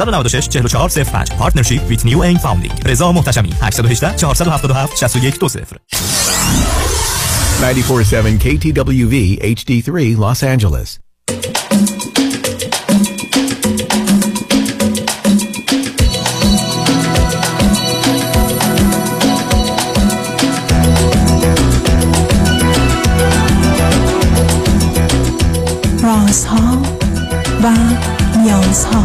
196 44 05 partnership with New Ing Funding رضا محتشمی. 818 477 6120 947 KTWV HD3 Los Angeles. رازها و نیازها.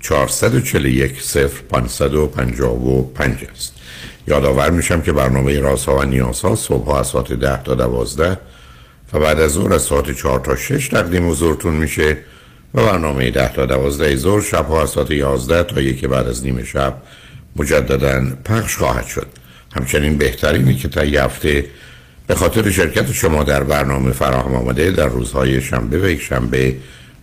441 0555 است. یادآور میشم که برنامه رازها و نیازها صبح از ساعت ده تا دوازده و بعد از ظهر از ساعت چهار تا شش تقدیم حضورتون میشه و برنامه ده تا دوازده ظهر شب از ساعت یازده تا یکی بعد از نیم شب مجددا پخش خواهد شد همچنین بهترینی که تا هفته به خاطر شرکت شما در برنامه فراهم آمده در روزهای شنبه و یک شنبه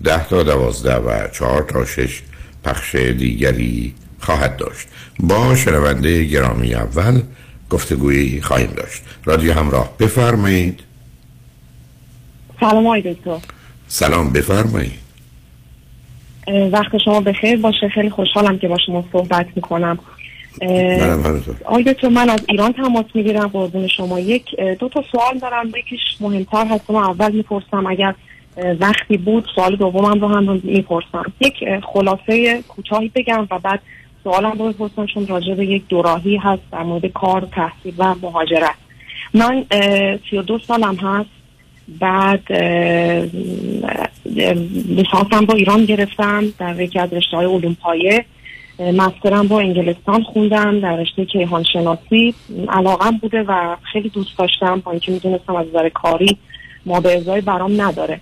ده تا دوازده و چهار تا شش پخش دیگری خواهد داشت. با شنونده گرامی اول گفتگویی خواهیم داشت. رادیو همراه بفرمایید. سلام آقای دکتر. سلام بفرمایید. وقت شما بخیر. باشه خیلی خوشحالم که با شما صحبت می‌کنم. آقای دکتر من از ایران تماس می‌گیرم؟ قربون شما. یک دو تا سوال دارم. یکیش مهمتر هست. اول می‌پرسم. اگر وقتی بود سوال دومم رو هم می‌پرسم. یک خلاصه کوتاهی بگم و بعد سوالم رو بپرسم چون راجع به یک دوراهی هست در مورد کار تحصیل و مهاجرت. من سی و دو سالم هست. بعد لیسانسم با ایران گرفتم در یکی از رشته های علوم پایه مسترم با انگلستان خوندم در رشته کیهان شناسی علاقم بوده و خیلی دوست داشتم با اینکه می‌دونستم از نظر کاری ما به ازای برام نداره.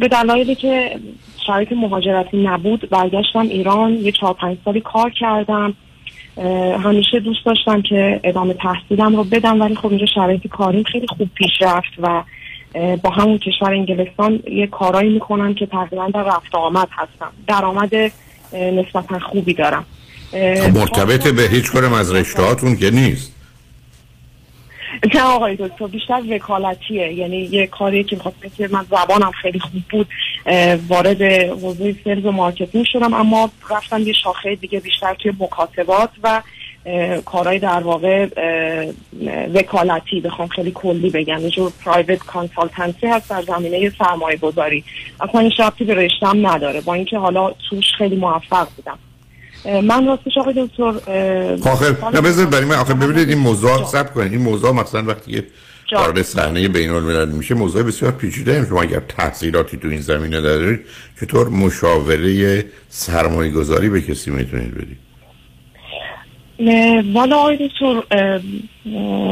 به دلایلی که شرایط مهاجرتی نبود برگشتم ایران یه چهار پنج سالی کار کردم. همیشه دوست داشتم که ادامه تحصیلم رو بدم ولی خب اینجا شرایط کاریم خیلی خوب پیش رفت و با همون کشور انگلستان یه کارایی می‌کنم که تقریبا در رفت آمد هستم. درآمد نسبتا خوبی دارم. مرتبط به هیچ کارم از رشتهاتون که نیست. نه آقای دکتر بیشتر وکالتیه. یعنی یه کاری که می‌خواستم که من زبانم خیلی خوب بود وارد حوزه sales و marketing شدم اما رفتم یه شاخه دیگه بیشتر توی مکاتبات و کارهای در واقع وکالتی بخوام خیلی کلی بگم. یه جور private consultancy هست در زمینه سرمایه گذاری اصلا این ربطی به رشتم نداره. با اینکه حالا توش خیلی موفق بودم. من راستش آقای دکتر آخر نه بذار برای من آخر ببینید این موضوع سب کنید این موضوع مثلا وقتی که. وارد صحنه بین الملل میشه موضوع بسیار پیچیده هم. شما اگر تحصیلاتی تو این زمینه دارید چطور مشاوره سرمایه گذاری به کسی می‌تونید بدید والا آقای دکتر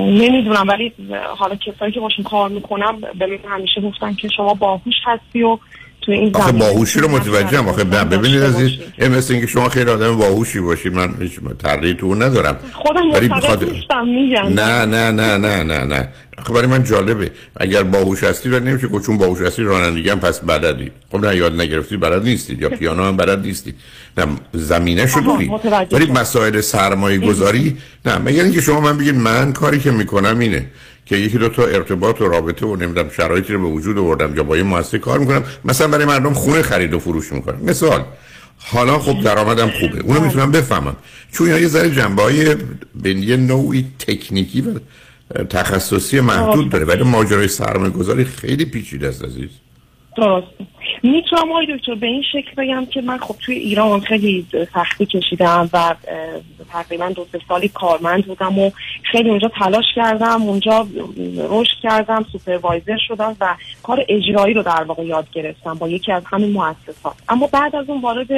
نمی‌دونم ولی حالا کسایی که باشون کار می‌کنم به من همیشه گفتن که شما باهوش هستی و تو این آخه باهوشی رو متوجه هم. آخه داشته ببینید عزیز باشی. این مثل اینکه شما خیلی آدم باهوشی باشید من هیچ تردید تو ندارم. خودم ولی معتقد بخاطر- نیستم نه نه نه نه نه نه. آخه برای من جالبه. اگر باهوش هستی و نمیشه که چون باهوش هستی رانندگی هم پس بلدی. خب نه یاد نگرفتی بلد نیستید یا پیانو هم بلد نیستید نه زمینه شو دارید ولی. مسائل سرمایه گذاری نه مگر اینکه شما من بگید من کاری که می‌کنم اینه. که یکی دو تا ارتباط و رابطه و نمی‌دونم شرایطی رو به وجود آوردم یا با یه مؤسسه کار می‌کنم. مثلا برای مردم خونه خرید و فروش می‌کنم. مثال. حالا خب درآمدم خوبه. اونو می‌تونم بفهمم. چون یه ذره جنبه های به یه نوعی تکنیکی و تخصصی محدود داره. ولی ماجرای سرمایه گذاری خیلی پیچیده است عزیز. درست. می‌تونم آقای دکتر به این شکل بگم که من خب توی ایران خیلی سختی کشیدم و تقریبا دو سه سالی کارمند بودم و خیلی اونجا تلاش کردم اونجا رشد کردم سوپروایزر شدم و کار اجرایی رو در واقع یاد گرفتم با یکی از همین مؤسسات. اما بعد از اون وارد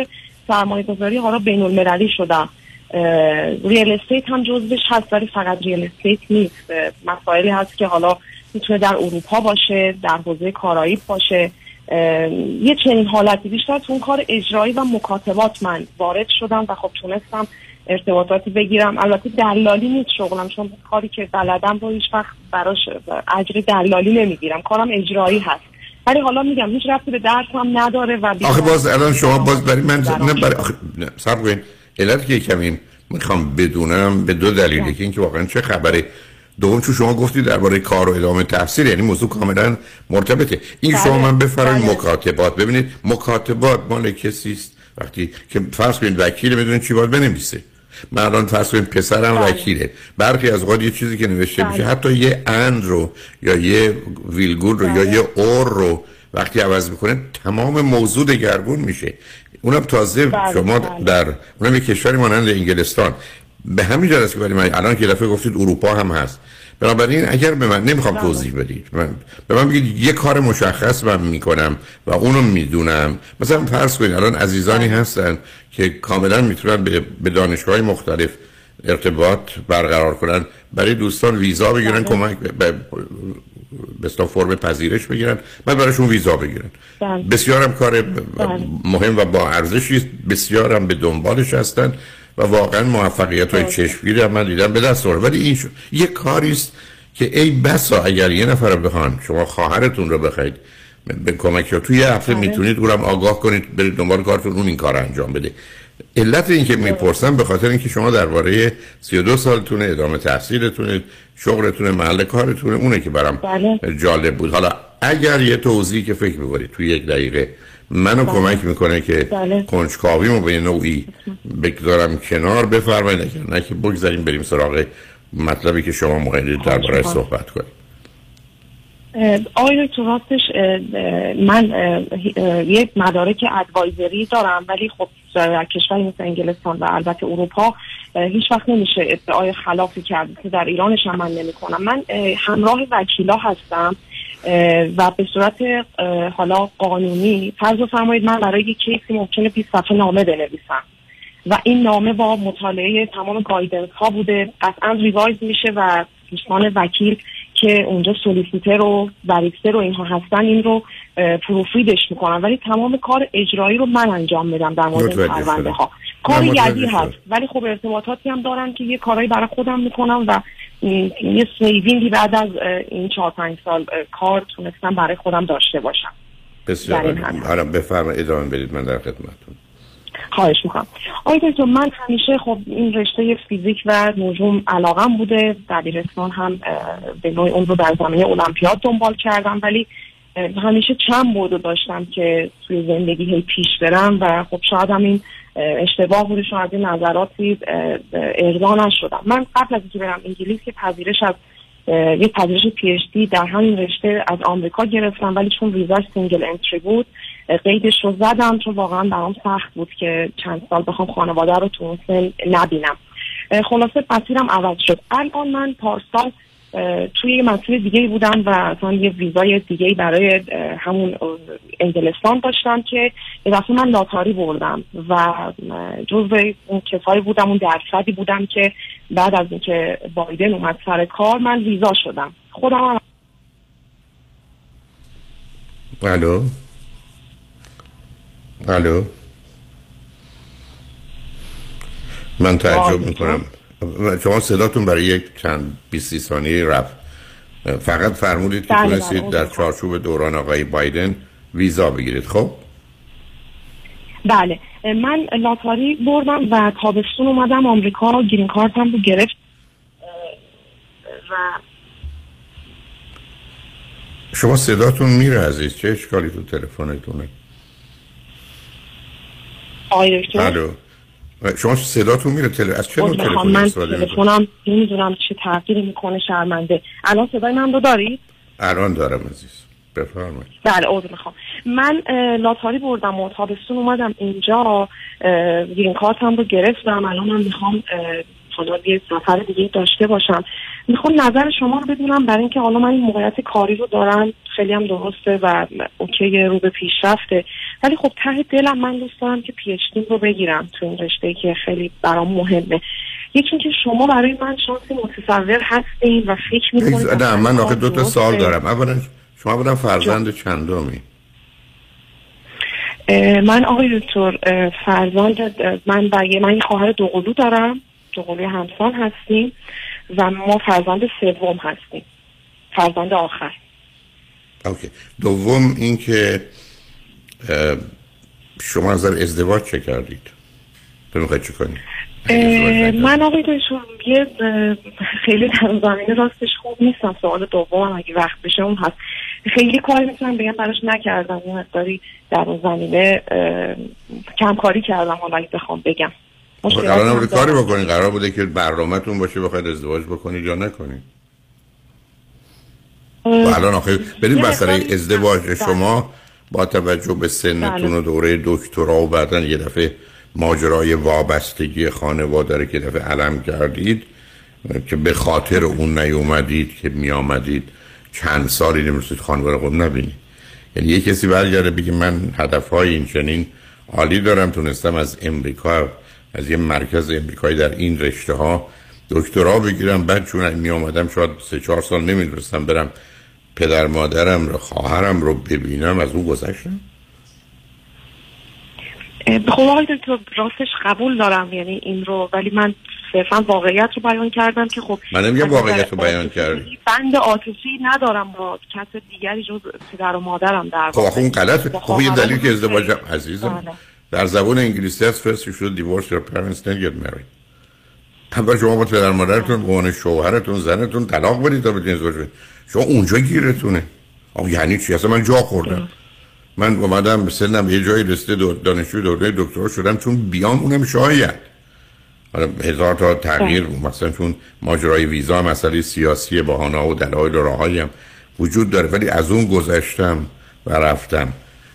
سرمایه گذاری حالا بین المللی شدم. اه، real estate هم جزوش هست ولی فقط real estate نیست. مسائلی هست که حالا می‌تونه در اروپا باشه در حوزه کارائیب باشه. یه چنین حالتی بیشتر تو اون کار اجرایی و مکاتبات من وارد شدم و خب تونستم ارتباطاتی بگیرم. البته دلالی نیست شغلم چون کاری که بلدم رو هیچ وقت براش اجر دلالی نمی‌گیرم. کارم اجرایی هست. ولی حالا میگم هیچ رفتی به درس هم نداره و آخه باز الان شما باز برای من نه برای. آخه نه صبر کنید علت که کمی می‌خوام بدونم به دو دلیله که اینکه واقعا چه خبره؟ دوم چون شما گفتید درباره کار و ادامه تحصیل یعنی موضوع کاملا مرتبطه این بله، شما من بفرمایید بله. مکاتبات ببینید مکاتبات مال کسی است وقتی که فرض کنید وکیل می‌دونید چی باید بنویسه من الان فرض کنید پسرم بله. وکیله برخی از اوقات یه چیزی که نوشته بله. میشه حتی یه اند رو یا یه ویلگول رو یا بله. یه اور رو وقتی عوض می‌کنه تمام موضوع دگرگون میشه اونم تازه شما. در اونم یه کشوری مانند انگلستان به همین است که برای من الان که دفعه گفتید اروپا هم هست بنابراین اگر به من نمی‌خوام بله. توضیح بدید من به من بگید یه کار مشخص من می‌کنم و اونو می‌دونم مثلا فرض کنید الان عزیزانی بله. هستن که کاملا می‌تونن به, دانشگاه مختلف ارتباط برقرار کنن برای دوستان ویزا بگیرن بله. کمک به- اصطلاح فرم پذیرش بگیرن بعد براشون ویزا بگیرن. بسیارم کار. مهم و با ارزشی. بسیارم به دنبالش هستن و واقعا موفقیت های. چشمگیری هم من دیدم به دست آورد ولی این شو... یه کاری است که ای بسا اگر یه نفر رو بخوان شما خواهرتون رو بخواید به کمک رو توی هفته بله. می‌تونید اونم آگاه کنید برید دنبال کارتون اون این کار انجام بده علت این که می‌پرسم به خاطر اینکه شما درباره 32 سالتونه ادامه تحصیلتونه شغلتونه محل کارتونه اونه که برام بله. جالب بود حالا اگر یه توضیحی که فکر می‌کنید توی یک دقیقه منو کمک می‌کنه که بله. کنجکاویمو به نوعی بگذارم کنار بفرمایید نه که بگذاریم بریم سراغ مطلبی که شما موقعی درباره می‌کنم. صحبت کنید آقای دکتر راستش من یه مدارک ادوایزری دارم ولی خب در کشوری مثل انگلستان و البته اروپا هیچ وقت نمیشه ادعای خلافی کرد که در ایرانش هم من نمی کنم من اه، همراه وکیلا هستم و به صورت حالا قانونی فرض بفرمایید من برای یک کیسی ممکنه 20 صفحه نامه بنویسم. و این نامه با مطالعه تمام گایدنس ها بوده. قطعا ریوایز میشه و دوستان وکیل که اونجا solicitor و barrister و اینها هستن این رو اه، proofread ش می‌کنن ولی تمام کار اجرایی رو من انجام میدم در مورد پرونده. ها کار یدی. هست ولی خب ارتباطاتی هم دارن که یه کارایی برای خودم می‌کنم و یه saving ی بعد از این چهار پنج سال کار تونستم برای خودم داشته باشم. بسیار بفرمایید ادامه بدید من در خدمتتون. خواهش می‌کنم. آقای دکتر من همیشه خب این رشته فیزیک و نجوم علاقم بوده. دبیرستان هم به نوعی اون رو در زمینه المپیاد دنبال کردم. ولی همیشه چند بعدو داشتم که توی زندگی هی پیش برم و خب شاید هم این اه، اشتباه بوده. شاید این نظراتی ارضا نشدم. من قبل از اینکه برم انگلیس که پذیرش از یه پذیرش PhD در همین رشته از آمریکا گرفتم. ولی چون ویزاش single entry بود قیدش رو زدم چون واقعا برام سخت بود که چند سال بخوام خانواده رو تو اون سن نبینم. خلاصه مسیرم عوض شد. الان من پارسال توی یه مسیر دیگه بودم و اصلا یه ویزای دیگه برای همون انگلستان داشتم که یه دفعه من لاتاری بردم و جزو اون کسایی بودم اون درصدی بودم که بعد از اینکه بایدن اومد سر کار من ویزا شدم. خودم هم الو. من تعجب می‌کنم. شما صداتون برای یک چند 20 ثانیه رفت. فقط فرمودید که بله، تونستید بله، در چارچوب دوران آقای بایدن ویزا بگیرید. خب؟ بله. من لاتاری بردم و تابستون اومدم. آمریکا گرین کارتم رو گرفت. و شما صداتون میره عزیز. چه اشکالی تو تلفنتونه؟ آقای دکتر؟ الو شما صداتون میره تل... از چه می‌خوام. تلفنی من تلفنم نمی‌دونم چه تغییری می‌کنه شرمنده. الان صدای من رو دارید الان دارم عزیز. بفرمایید. بله عذر می‌خوام. من لاتاری بردم و تابستون اومدم اینجا. گرین کارتم رو گرفتم. الان من می‌خوام حالا یه سفر دیگه داشته باشم. می‌خوام نظر شما رو بدونم برای اینکه حالا من این موقعیت کاری رو دارم. خیلی هم درسته و اوکی رو به پیشرفته. ولی خب ته دلم من دوست دارم که پی رو بگیرم تو این رشته که خیلی برام مهمه. یکی اینکه شما برای من شانسی متصور هستین و فکر می‌کنید نه من آخه دو تا سال دارم. اولا شما اولا فرزند چندمی؟ من آقای دکتر فرزند من و یه- من خواهر دوقلو دارم. دوقلوی همسان هستیم و ما فرزند سوم هستیم. فرزند آخر. اوکی. دوم اینکه شما از نظر ازدواج چه کردید؟ تو می‌خواید چه کنید. من آقای دکتر یه خیلی در زمینه راستش خوب نیستم. سوال دومم اگه وقت بشه اون هست. خیلی کاری می‌تونم بگم براش نکردم. یه مقداری در اون زمینه اه، کم کاری کردم. حالا اگه بخوام بگم. خب، هم نبوده کاری. بکنید قرار بوده که برنامه‌تون باشه بخواید ازدواج بکنید یا نکنید. و الان آخه مسئله مقداری- ازدواج بله. شما. با توجه به سنتون بله. و دوره دکترا و بعدا یه دفعه ماجرای وابستگی خانواده رو که دفعه علم کردید که به خاطر اون نیومدید که میآمدید. چند سالی نمی‌رسید خانواده خود نبینید یعنی یه کسی برگرده بگه من هدفهای این چنین عالی دارم. تونستم از امریکا از یه مرکز امریکایی در این رشته ها دکترا بگیرم. بعد چون می آمدم شاید سه چهار سال نمی‌دونستم برم پدر مادرم رو خواهرم رو ببینم از اون گذشتم؟ خب آقای دکتر راستش قبول دارم یعنی این رو ولی من صرفا واقعیت رو بیان کردم که خب من نمیگم واقعیت رو بیان کردی. بند عاطفی ندارم با کس دیگری جز پدر و مادرم در خب اون غلطه. با خب یه دلیل که ازدواج عزیزم. بله. در زبان انگلیسی هست first you should divorce your parents then get married. اول شما با پدر مادرتون به عنوان شوهرتون زنتون طلاق بدید تا بتونید ازدواج شما اونجا گیرتونه. آخه یعنی چی؟ اصلا من جا خوردم. من اومدم به سنم یه جایی رسیده دو- دانشجوی دوره دکترا شدم چون بیام اونم شاید. حالا هزار تا تغییر مثلا چون ماجرای ویزا مسئله سیاسی بهانه و دلایل و راههایی هم وجود داره ولی از اون گذشتم و رفتم.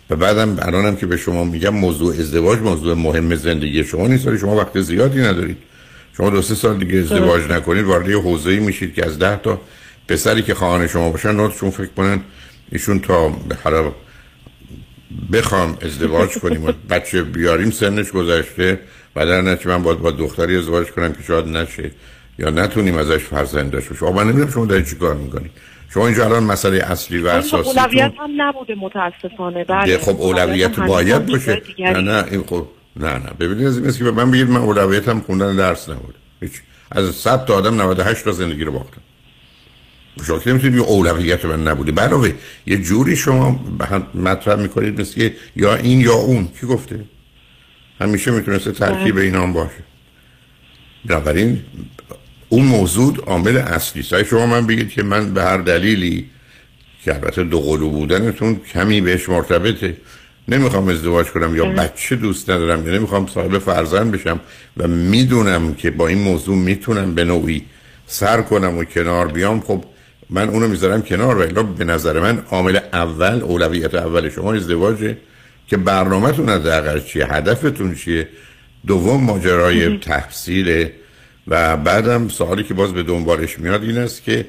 و بعدم الانم که به شما میگم موضوع ازدواج موضوع مهم زندگی شما نیست ولی شما وقت زیادی ندارید. شما دو سه سال دیگه ازدواج نکنید وارد یه حوزه‌ای میشید که از ده تا پسری که خواهان شما باشن نوتشون فکر کنن ایشون تا حالا بخوام ازدواج کنیم و بچه بیاریم سنش گذشته. و در نتیجه من باید با دختری ازدواج کنم که شاید نشه یا نتونیم ازش فرزند داشته باشیم من نمی‌دونم شما دارید چی کار می‌کنید. شما اینجا الان مسئله اصلی و اساسی اولویت هم نبوده متاسفانه. بله. خب اولویت باید باشه. نه نه این خب نه نه. ببینید از این که به من بگید من اولویتم خوندن درس نبوده. هیچ. از 100 تا آدم 98 تا زندگی رو باختم. شما که نمی‌تونید اولویت من نبوده. علاوه یه جوری شما مطرح می‌کنید مثل که یا این یا اون. کی گفته؟ همیشه می‌تونسته ترکیب اینا هم باشه. بنابراین اون موضوع عامل اصلی. اگه شما من بگید که من به هر دلیلی که البته دو قلو بودنتون کمی بهش مرتبطه. نمی‌خوام ازدواج کنم یا بچه دوست ندارم. یا نمی‌خوام صاحب فرزند بشم و می‌دونم که با این موضوع می‌تونم به نوعی سر کنم و کنار بیام. خب من اونو می‌ذارم کنار و الا به نظر من عامل اول اولویت اول شما ازدواجه که برنامهتون حداقل چیه هدفتون چیه؟ دوم ماجرای تحصیله و بعدم سوالی که باز به دنبالش میاد این است که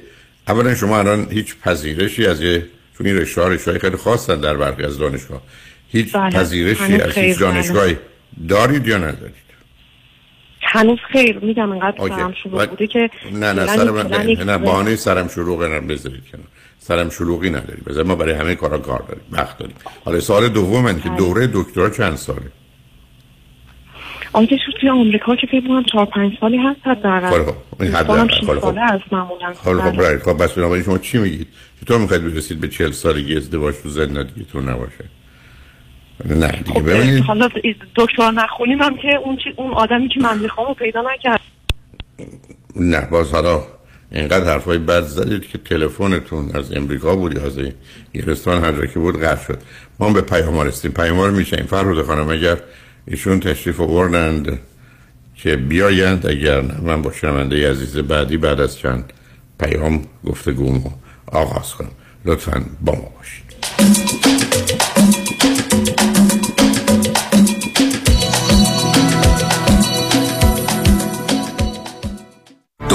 اولا شما الان هیچ پذیرشی از یه چون این رشته رشته خیلی خاصن در برخی از دانشگاه هیچ بله. پذیرشی از هیچ دانشگاهی دارید یا ندارید؟ هنوز خیر میگم اینقدر. سرم شروع بوده که نه نه سرم نه, نه بهانه سرم شلوغ نه بذارید کنار سرم شلوغی نداری بذار ما برای همه کارا کار داریم وقت داریم حالا سال دوم من که بله. دوره دکترا چند ساله آنکه شد توی آمریکا که فکر کنم چهار پنج سالی هست حداقل خب، خب. این حد دوستانم اقل. شیش خب، خب. خب بله. برای خب بس شما چی میگید چطور می‌خواید برسید به 40 سالگی ازدواج تو زندگیتون نباشه نه دیگه خب ببینید. حالا دکتر نخونیم هم که اون چی- اون آدمی که من می‌خوام رو پیدا نکرد. نه باز حالا اینقدر حرفای بد زدید که تلفنتون از امریکا بود یا از انگلستان هر که بود قطع شد. ما به پیام رسیدیم. پیام رو میشیم فرود خانم اگر ایشون تشریف آوردند که بیایند اگر نه من با شنونده عزیز بعدی بعد از چند پیام گفتگومو آغاز کنم. لطفا با ما باشید.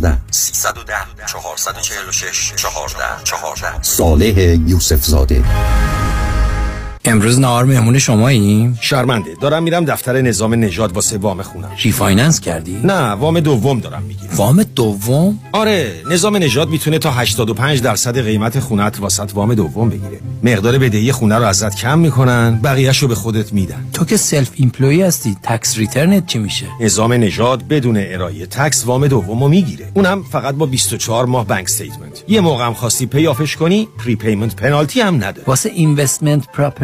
310 446 14 14 صالح یوسف زاده امروز نهار مهمون شماییم؟ شرمنده. دارم میرم دفتر نظام نژاد واسه وام خونم. refinance کردی؟ نه وام دوم دارم می‌گیرم. وام دوم؟ آره نظام نژاد می‌تونه تا 85 درصد قیمت خونت واست وام دوم بگیره. مقدار بدهی خونه رو ازت کم می‌کنن بقیه‌شو به خودت میدن. تو که self employed هستی tax return ت چی میشه؟ نظام نژاد بدون ارائه tax وام دومو می‌گیره. اونم فقط با 24 ماه bank statement یه موقع هم خواستی pay off ش کنی prepayment penalty هم نداره واسه investment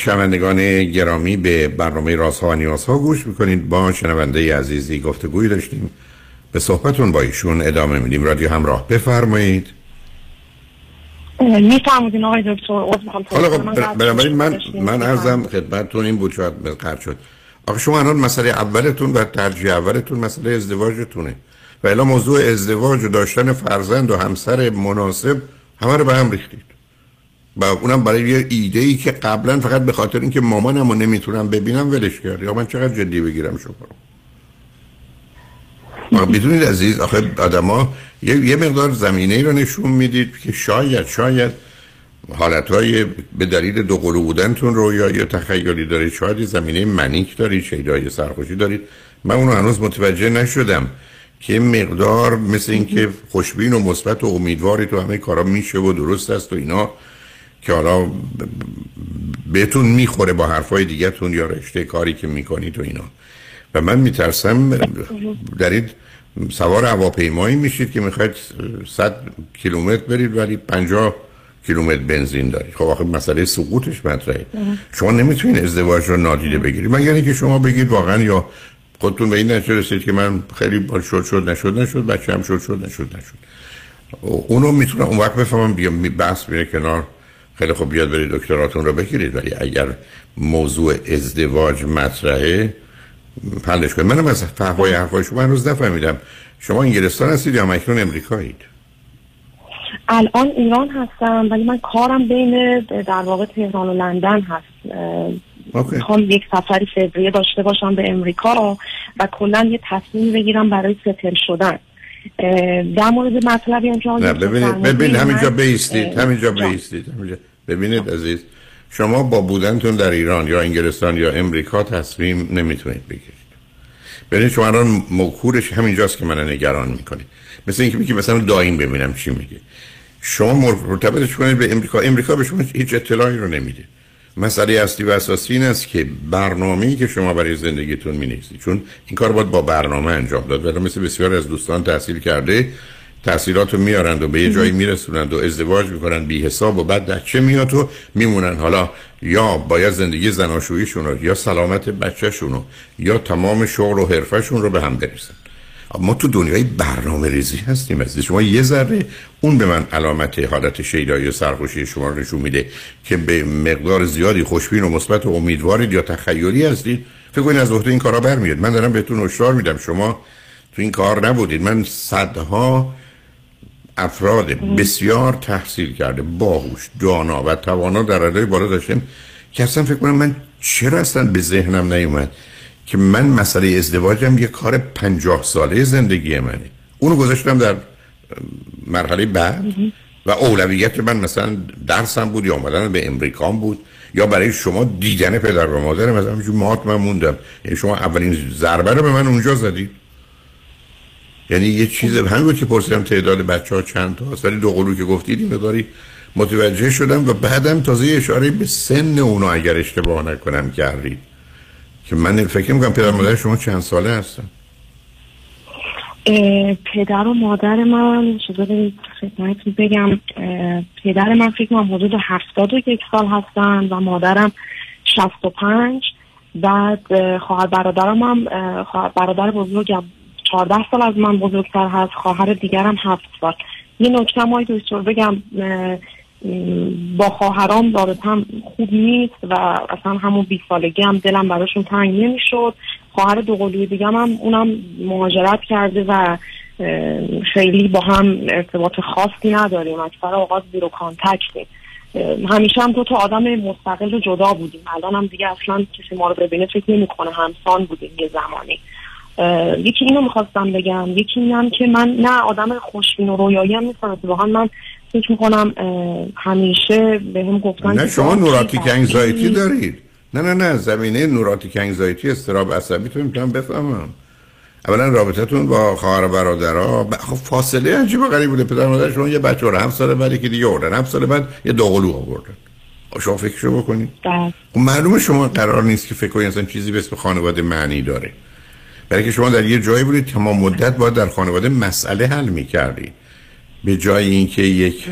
شنوندگان گرامی به برنامه رازها و نیازها گوش می‌کنید. با شنونده عزیزی گفتگوی داشتیم. به صحبتون با ایشون ادامه میدیم. رادیو همراه بفرمایید. میفرمودین آقای دکتر. حالا بنابراین من من ارزم خدمتتون این بود شاید قرد شد. آخه شما الان مسئله اولتون و ترجیح اولتون مسئله ازدواجتونه. و الا موضوع ازدواج و داشتن فرزند و همسر مناسب همه رو به هم ریختید. و اونم برای یه ایده ای که قبلا فقط به خاطر اینکه مامانم رو نمی‌تونم ببینم ولش کرد یا من چقدر جدی بگیرم شما بدونید عزیز آخه آدما یه،, یه مقدار زمینه ای رو نشون می‌دید که شاید شاید حالتهای به دلیل دو قلو بودنتون رویایی یا تخیلی دارید شاید زمینه منیک دارید شیدای سرخوشی دارید. من اونو هنوز متوجه نشدم که مقدار مثل اینکه خوشبین و مثبت و امیدواری تو همه کارا میشه و درست است و اینا. که حالا بهتون می‌خوره با حرفای دیگهتون یا رشته کاری که می‌کنید و اینا. و من میترسم دارید سوار هواپیمایی میشید که می‌خواید 100 کیلومتر برید ولی 50 کیلومتر بنزین دارید. خب آخه مسئله سقوطش مطرحه. شما نمی‌تونید ازدواج رو نادیده بگیرید. مگر اینکه شما بگید واقعا یا خودتون به این نتیجه رسید که من خیلی بال شد شد نشد نشد بچه هم شد شد نشد نشد. اونو می‌تونم اون وقت بفهمم بیام بحث میره کنار. خیلی خوب بیاد برید دکتراتون رو بگیرید. ولی اگر موضوع ازدواج مطرحه پندش کنید. منم از فهوای حرفای شما هنوز نفهمیدم. شما انگلستان هستید یا مکنون امریکایید؟ الان ایران هستم ولی من کارم بین در واقع تهران و لندن هست. می‌خوام یک سفری فوریه داشته باشم به امریکا و کلا یه تصمیم بگیرم برای ستل شدن. در مورد مطلبی هم نه ببینید ببینید همینجا بیستید همینجا بیستید همینجا. ببینید عزیز شما با بودنتون در ایران یا انگلستان یا امریکا تصمیم نمی‌تونید بگیرید. ببینید شما الان مکورش همینجاست که من نگران می‌کنید. مثل اینکه میگی مثلا دایم ببینم چی میگه. شما مرتبطش کنید به امریکا. امریکا به شما هیچ اطلاعی رو نمیده. مسئله اصلی و اساسی این است که برنامه‌ای که شما برای زندگیتون می‌نویسید. چون این کار باید با برنامه انجام داد. ولی مثل بسیار از دوستان تحصیل کرده تحصیلات رو میارند و به یه جایی میرسونند و ازدواج می‌کنن بی حساب و بعد چه میاد و میمونن. حالا یا باید زندگی زناشوییشون رو یا سلامت بچهشون رو یا تمام شغل و حرفشون رو به هم برسن ما تو دنیای برنامه ریزی هستیم از شما یه ذره اون به من علامت حالت شیدایی و سرخوشی شما رو نشون میده که به مقدار زیادی خوشبین و مثبت و امیدوارید یا تخیلی هستید. فکر کنید از وقتی این کارا برمیاد. من دارم بهتون هشدار میدم. شما تو این کار نبودید. من صدها افراد بسیار تحصیل کرده باهوش دانا و توانا در ردای بالا داشتم که اصلا فکر کنم من چرا اصلا به ذهنم نیومد که من مسئله ازدواجم یه کار پنجاه ساله زندگی منه. اونو گذاشتم در مرحله بعد و اولویت من مثلا درسم بود یا آمدن به امریکان بود یا برای شما دیدن پدر و مادر مثلا مات من موندم. یعنی شما اولین ضربه رو به من اونجا زدید. یعنی یه چیز همین که پرسیدم تعداد بچه ها چند تا هست ولی دو قلو که گفتید این مقداری متوجه شدم و بعدم تازه اشاره به سن اونا اگر اشتباه نکنم کردید که من فکر می‌کنم پدر مادر شما چند ساله هستن؟ پدر و مادر من چطور خدمتتون بگم پدر من فکر کنم حدود هفتاد و یک سال هستن و مادرم شست و پنج. بعد اه، خواهر برادرم هم اه، خواهر برادر بزرگم. چهارده سال از من بزرگتر هست خواهر دیگرم هفت سال. یه نکته مای دکتر بگم با خواهرام رابطم خوب نیست و اصلا همون 20 سالگی هم دلم براشون تنگ نمی‌شد. خواهر دو قلوی دیگه هم اونم مهاجرت کرده و خیلی با هم ارتباط خاصی نداریم. اکثر اوقات زیرو کانتکتیم اه، همیشه هم دو تا آدم مستقل و جدا بودیم. الان هم دیگه اصلا کسی ما رو ببینه فکر نمی‌کنه همسان بودیم یه زمانی. یکی اینو می‌خواستم بگم یکی اینم که من نه آدم خوشبین و رویایی هم نیستم. اتفاقا من فکر می‌کنم همیشه به هم گفتن نه شما نوراتیک انگزایتی. دارید. نه نه نه زمینه نوراتیک انگزایتی استراب عصبی تو می‌تونم بفهمم. اولا رابطتون با خواهر و برادرها. خب فاصله عجیب و غریب بوده. پدر مادر شما یه بچه رو هفت سال بعد که دیگه آوردن هفت سال بعد یه دوقلو آوردن. خب شما فکرشو بکنید. بله. خب معلومه شما قرار نیست که فکر کنید اصلا چیزی به اسم خانواده معنی داره. برای که شما در یه جایی بودید تمام مدت باید در خانواده مسئله حل می‌کردید به جای اینکه یک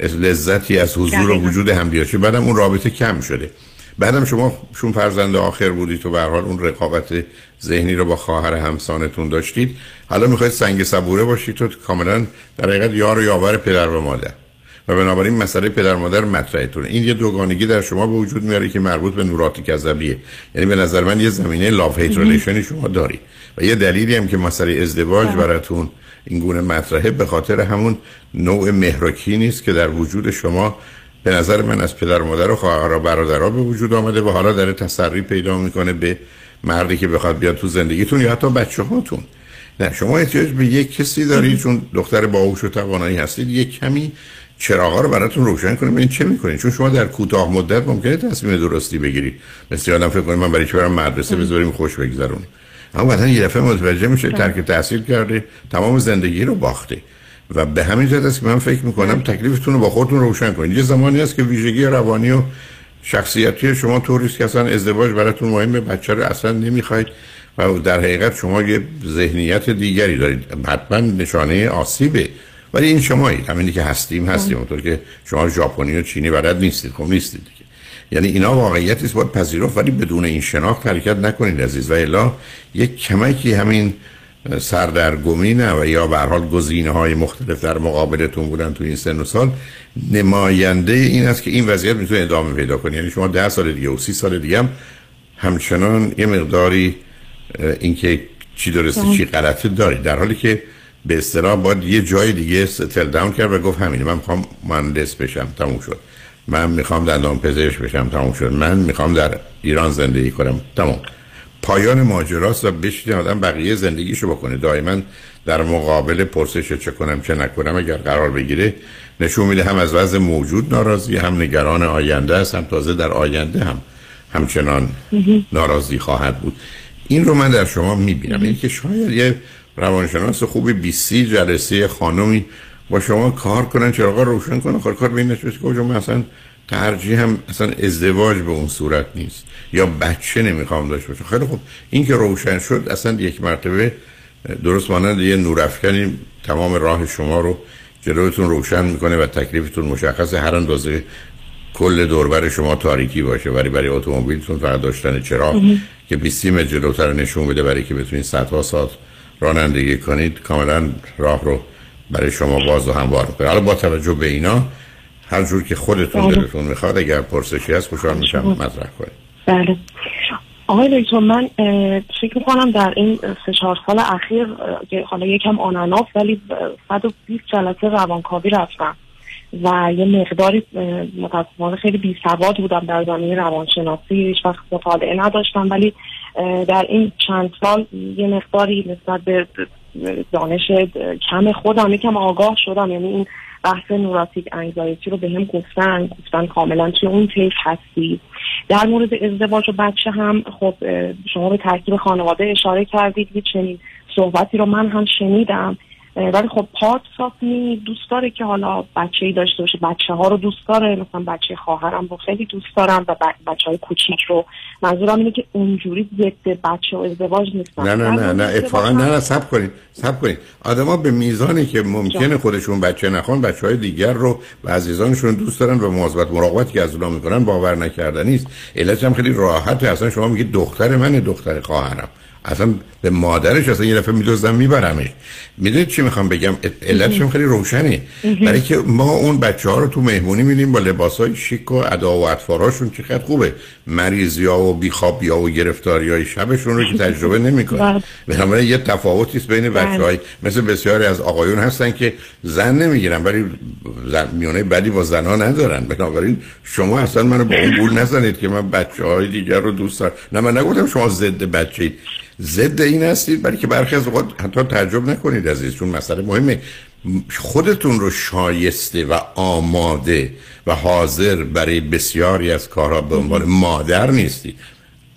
لذتی از حضور و. وجود هم بیاشه بعدم اون رابطه کم شده. بعدم شما چون فرزند آخر بودید و به حال اون رقابت ذهنی رو با خواهر همسانتون داشتید حالا می‌خواید سنگ صبوره باشید تو کاملا در حقیقت یار و یاور پدر و مادر. و بنابراین مسئله پدر مادر مطرحتونه این یه دوگانگی در شما به وجود میاره که مربوط به نوراتیک عذبیه یعنی به نظر من یه زمینه لاف هیت شما داری. و یه دلیلی هم که مسئله ازدواج براتون این گونه مطرحه به خاطر همون نوع مهرکی نیست که در وجود شما به نظر من از پدر مادر و خواهر و برادرها به وجود آمده و حالا داره تسری پیدا می‌کنه به مردی که بخواد بیاد تو زندگیتون یا حتی بچه هاتون نه شما احتیاج به یک کسی دارید چون دختر باهوش و توانایی هستید. یک کمی چراغا رو براتون روشن کنید ببینید چه می‌کنید چون شما در کوتاه مدت ممکنه تصمیم درستی بگیرید مثل آدم فکر کنید من برای چی برم مدرسه بذاریم خوش بگذرونیم اما بعدا یه دفعه متوجه میشه ترک تحصیل کرده تمام زندگی رو باخته و به همین جهت است که من فکر می‌کنم تکلیفتون رو با خودتون روشن کنید. یه زمانی هست که ویژگی روانی و شخصیتی شما طوری است که اصلا ازدواج براتون مهمه. بچه رو اصلا نمی‌خواید. و در حقیقت شما یه ذهنیت دیگری دارید. حتما نشانه آسیبه. ولی این شمایید همینی که هستیم هستیم. اونطور که شما ژاپنی و چینی بلد نیستید. خب نیستید دیگه. یعنی اینا واقعیتی است باید پذیرفت. ولی بدون این شناخت حرکت نکنید عزیز. و الا یک کمکی همین سردرگمی نه و یا به هر حال گزینه های مختلف در مقابلتون بودن تو این سن و سال. نماینده این است که این وضعیت می‌تونه ادامه پیدا کنه. یعنی شما ده سال دیگه و سی سال دیگه هم همچنان یه مقداری اینکه چی درسته چی غلطه دارید. در حالی که به اصطلاح باید یه جای دیگه ستل داون کرد و گفت همینه من می‌خوام مهندس بشم تموم شد. من می‌خوام دندان پزشک بشم تموم شد. من می‌خوام در ایران زندگی کنم تمام پایان ماجراست و بشین آدم بقیه زندگیشو بکنه. دائما در مقابل پرسش چه کنم چه نکنم اگر قرار بگیره نشون میده هم از وضع موجود ناراضی هم نگران آینده است هم تازه در آینده هم همچنان ناراضی خواهد بود. این رو من در شما می‌بینم. این که شاید یه روانشناس خوبی 20 جلسه خانمی با شما کار کنن چراغا روشن کنن. کار این نتیجه که کجا من اصلا ترجیح هم اصلا ازدواج به اون صورت نیست. یا بچه نمی‌خوام داشته باشم خیلی خوب. این که روشن شد اصلا یک مرتبه درست مانند یه نورافکنی تمام راه شما رو جلوتون روشن می‌کنه و تکلیفتون مشخصه. هر اندازه کل دوربر شما تاریکی باشه. ولی برای اتومبیلتون فقط داشتن چراغ. که 20 متر جلوتر نشون بده برای که بتونید صدها ساعت رانندگی کنید کاملا راه رو برای شما باز و هموار می‌کنه. حالا با توجه به اینا هر جور که خودتون بله. دلتون می‌خواد اگر پرسشی هست خوشحال میشم مطرح کنید. بله. آقای دکتر من فکر می‌کنم در این سه چهار سال اخیر حالا یکم آناناف ولی اه، 120 جلسه روانکاوی رفتم. و یه مقداری متاسفانه خیلی بی سواد بودم در زمینه روانشناسی. هیچ وقت مطالعه نداشتم ولی در این چند سال یه مقداری نسبت به دانش کم خودم یکم آگاه شدم. یعنی این بحث نوراتیک انگزایتی رو به هم گفتن گفتن کاملا توی اون طیف هستی. در مورد ازدواج و بچه هم خب شما به ترکیب خانواده اشاره کردید. یه چنین صحبتی رو من هم شنیدم. ولی خب پارت ساپنی دوست داره که حالا بچه ای داشته باشه. بچه ها رو دوست داره. مثلا بچه خواهرم رو خیلی دوست دارم و بچه های کوچیک رو. منظورم اینه که اونجوری ضد بچه و ازدواج نیستم نه نه نه نه اتفاقا نه نه سب کنید سب کنید. آدما به میزانی که ممکنه خودشون بچه نخوان بچه های دیگر رو و عزیزانشون دوست دارن و مواظبت مراقبتی که از اونا می‌کنن باور نکردنی است. علتش هم خیلی راحته. اصلا شما میگید دختر منه دختر خواهرم. اصلا به مادرش اصلا یه دفعه میدوزدم میبرمش. می‌دونید چی می‌خوام بگم؟ علتش هم خیلی روشنه. برای که ما اون بچه ها رو تو مهمونی می‌بینیم با لباس های شیک و ادا و اطفاراشون چقدر خوبه. مریضی ها و بیخوابی ها و گرفتاری های شبشون رو که تجربه نمی‌کنن. بنابراین یه تفاوتی است بین بچه های مثل بسیاری از آقایون هستن که زن نمی‌گیرن ولی زن میونه بدی با زنها ندارن. بنابراین شما اصلا منو با اون گول نزنید که من بچه های دیگر رو دوست دارم. نه من نگفتم شما ضد بچه ضد این هستید برای که برخی از اوقات حتی تعجب نکنید عزیز چون مسئله مهمه. خودتون رو شایسته و آماده و حاضر برای بسیاری از کارها به عنوان مادر نیستید.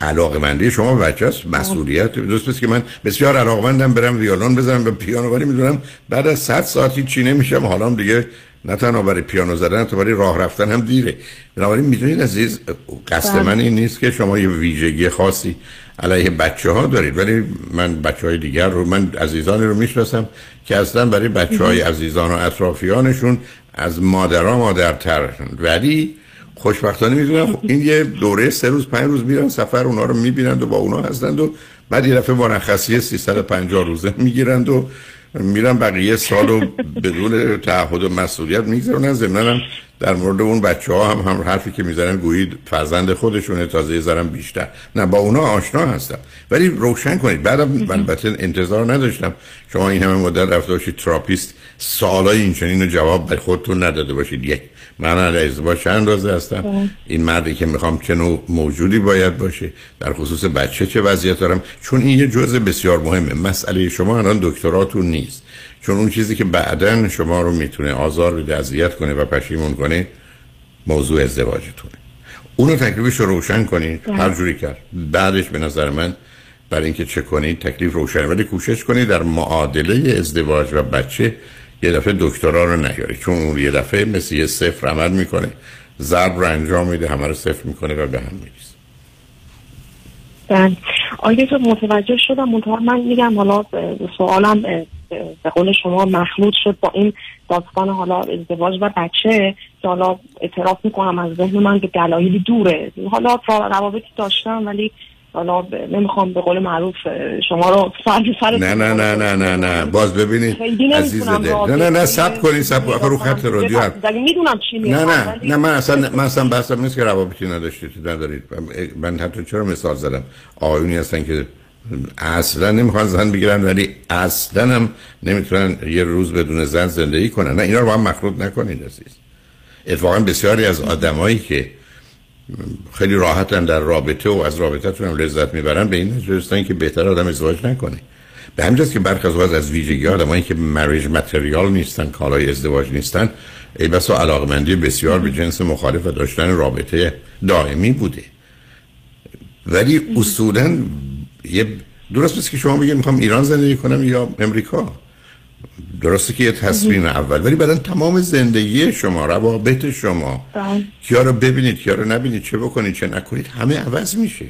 علاقه مندی شما بچه هست مسئولیت. دوست بس که من بسیار علاقمندم برم ویولون بزنم به پیانو ولی می‌دونم بعد از 100 ساعتی چی نمیشم حالا دیگه نه تنها برای پیانو زدن تا برای راه رفتن هم دیره. بنابراین می‌دونید عزیز قصد من این نیست که شما یه ویژگی خاصی علیه بچه ها دارید. ولی من بچه های دیگر رو من عزیزانی رو می‌شناسم که اصلا برای بچه های عزیزان و اطرافیانشون از مادرها مادرتر. ولی خوشبختانه می‌دونم این یه دوره سه روز پنج روز میرن سفر اونا رو می‌بینند و با اونا هستند و بعد یه دفعه مرخصی 350 روزه می‌گیرند و میرن بقیه سالو بدون تعهد و مسئولیت میگذرونن. ضمن در مورد اون بچه ها هم هم حرفی که می‌زنن گویید فرزند خودشونه تازه زرم بیشتر. نه با اونا آشنا هستم. ولی روشن کنید. بعدم البته انتظار نداشتم شما این همه مدت رفته باشید تراپیست سوالای این چنین جواب به خودتون نداده باشید. یک من از ازدواج چند روزه هستم. این مردی که می‌خوام چه نوع موجودی باید باشه در خصوص بچه چه وضعیت دارم؟ چون این یه جزء بسیار مهمه. مسئله شما الان دکتراتون نیست. چون اون چیزی که بعدا شما رو می‌تونه آزار بده اذیت کنه و پشیمون کنه موضوع ازدواجتونه. اونو تکلیفش رو روشن کنید. هر جوری کرد بعدش به نظر من برای اینکه چه کنید تکلیف روشن ولی کوشش کنید در معادله ازدواج و بچه یه دفعه دکترا رو نیاری چون اون یه دفعه مثل یه صفر عمل می‌کنه. ضرب رو انجام میده همه رو صفر می‌کنه و به هم میریزه. بله. آیا تو متوجه شدم منتها من میگم حالا سوالم به قول شما مخلوط شد با این داستان حالا ازدواج و بچه که حالا اعتراف می‌کنم از ذهن من به دلایلی دوره. حالا روابطی داشتم ولی حالا نمی‌خوام به قول معروف شما رو سر سر نه نه نه نه نه نه باز ببینید عزیز دل. نه نه نه سب کنید سب رو خط رادیو هم. می‌دونم چی نه نه نه من اصلا من اصلا بحثم نیست که روابطی نداشتید ندارید. من حتی چرا مثال زدم؟ آقایونی هستن که اصلا نمی‌خوان زن بگیرن ولی اصلا هم نمی‌تونن یه روز بدون زن زندگی کنن. نه اینا رو با هم مخلوط نکنید عزیز. اتفاقا بسیاری از آدمایی که خیلی راحتن در رابطه و از رابطهتون هم لذت می‌برن. به این نتیجه که بهتر آدم ازدواج نکنه به همجاست که برخی از از ویژگی آدمایی که مریج متریال نیستن کالای ازدواج نیستن ای بسا علاقمندی بسیار به جنس مخالف و داشتن رابطه دائمی بوده. ولی اصولا یه درست مثل که شما بگید می‌خوام ایران زندگی کنم یا امریکا. درسته که یه تصمیم اول ولی بعدا تمام زندگی شما روابط شما. کیا رو ببینید کیا رو نبینید چه بکنید چه نکنید همه عوض میشه.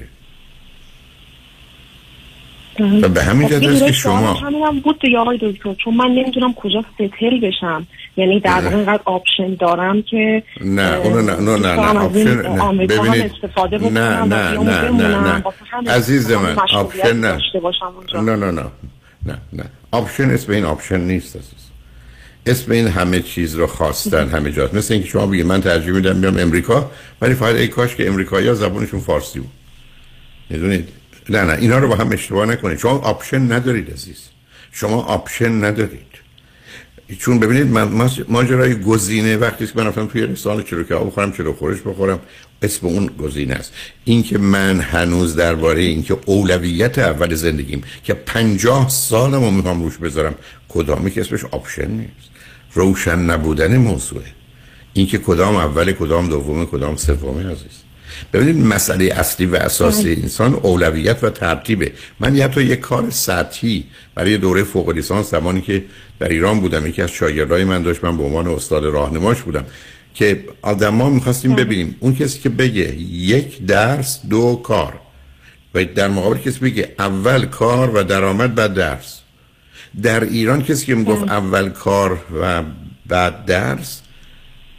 و به همین جهت است که شما همین هم بود دیگه آقای دکتر چون من نمی‌دونم کجا settle بشم. یعنی در واقع اینقدر option دارم که نه اونو نه نه نه نه option نه ببینید. نه نه نه نه نه. عزیز من option نه. نه نه نه. نه نه. option اسم این option نیست عزیز. اسم این همه چیز رو خواستن همه جاست مثل اینکه شما بگید من ترجیح میدم بیام امریکا ولی فقط ای کاش که امریکایی ها زبونشون فارسی بود. می‌دونید؟ نه نه. اینا رو با هم اشتباه نکنید. شما option ندارید عزیز. شما option ندارید. چون ببینید من ماجرای گزینه وقتی که من رفتم توی رستوران چلوکباب بخورم چلو خورش بخورم اسم اون گزینه است. اینکه من هنوز درباره اینکه اولویت اول زندگیم که پنجاه سالمو می‌خوام روش بذارم کدام یکه اسمش option نیست. روشن نبودن موضوعه. اینکه کدام اول کدام دوم کدام سومه عزیز. ببینید مسئله اصلی و اساسی انسان اولویت و ترتیبه. من حتی یک کار سطحی برای دوره فوق لیسانس زمانی که در ایران بودم یکی از شاگردای من داشت من به عنوان استاد راهنماش بودم که آدما می‌خواستیم ببینیم اون کسی که بگه یک درس دو کار و در مقابل کسی بگه اول کار و درآمد بعد درس. در ایران کسی که می‌گفت اول کار و بعد درس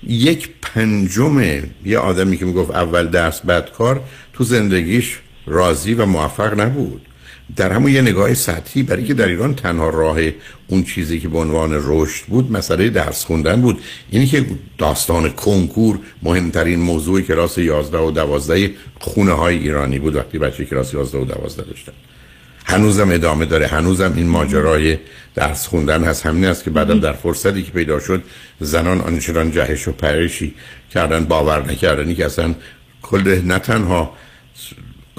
یک پنجم یه آدمی که می‌گفت اول درس بعد کار تو زندگیش راضی و موفق نبود. در همون یه نگاه سطحی برای که در ایران تنها راه اون چیزی که به عنوان رشد بود مسئله درس خوندن بود. اینی که داستان کنکور مهمترین موضوع کلاس 11 و 12 خونه های ایرانی بود وقتی بچه کلاس 11 و 12 داشتن. هنوزم ادامه داره. هنوزم این ماجرای درس خوندن هست. همین است که بعدم در فرصتی که پیدا شد زنان آنچنان جهش و پرشی کردن باور نکردنی که اصلا کل نه تنها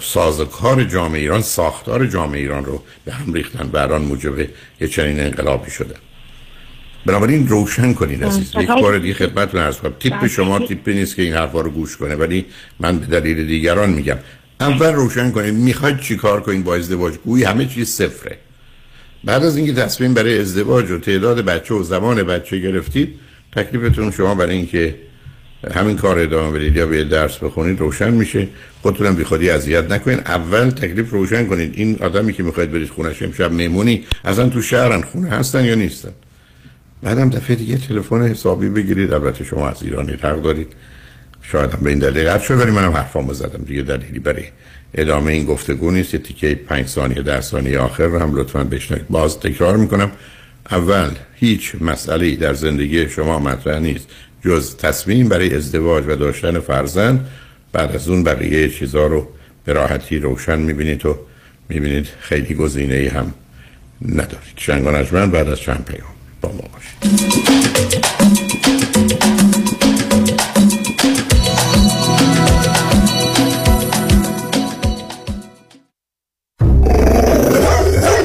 سازکار جامعه ایران ساختار جامعه ایران رو به هم ریختن و الان موجب یه چنین انقلابی شده. بنابراین روشن کنید عزیز یک بار دیگه خدمتتون عرض کنم تیپ شما تیپی نیست که این حرفا رو گوش کنه ولی من به دلیل دیگران میگم. اول روشن کنید می‌خواید چیکار کنید با ازدواج؟ گویی همه چیز صفره. بعد از اینکه تصمیم برای ازدواج و تعداد بچه و زمان بچه گرفتید تکلیفتون شما برای اینکه همین کار ادامه بدید یا به درس بخونید روشن میشه. خودتونم بی خودی اذیت نکنید اول تکلیف روشن کنید. این آدمی که می‌خواید برید خونش امشب مهمونی اصلا تو شهرن. خونه هستن یا نیستن؟ بعدم دفعه دیگه تلفن حسابی بگیرید. البته شما از ایرانی حق دارید. شاید هم به این دلیل قد شد ولی منم حرفامو زدم. دیگه دلیلی برای ادامه این گفتگو نیست. یه تیکه 5 ثانیه 10 ثانیه آخر رو هم لطفا بشنوید. باز تکرار می‌کنم. اول هیچ مسئله در زندگی شما مطرح نیست. جز تصمیم برای ازدواج و داشتن فرزند. بعد از اون بقیه چیزها رو به راحتی روشن می‌بینید و می‌بینید خیلی گزینه هم ندارید. شنگان من بعد از چند پیام با ما باشید.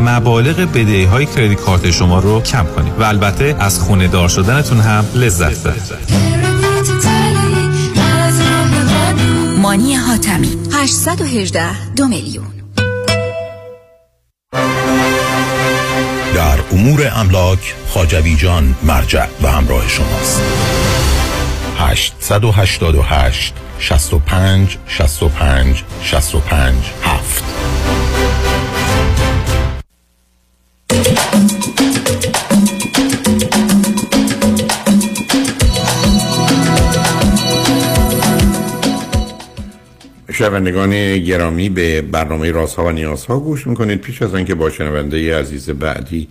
مبالغ بدهی های کردیت کارت شما رو کم کنیم و البته از خونه دار شدنتون هم لذت ببرید. مانی حاتمی 818 دو میلیون. در امور املاک خاجوی جان مرجع و همراه شماست. 888 65 65 65 7 شنوندگان گرامی به برنامه رازها و نیازها گوش می‌کنید. پیش از آنکه با شنونده عزیز بعدی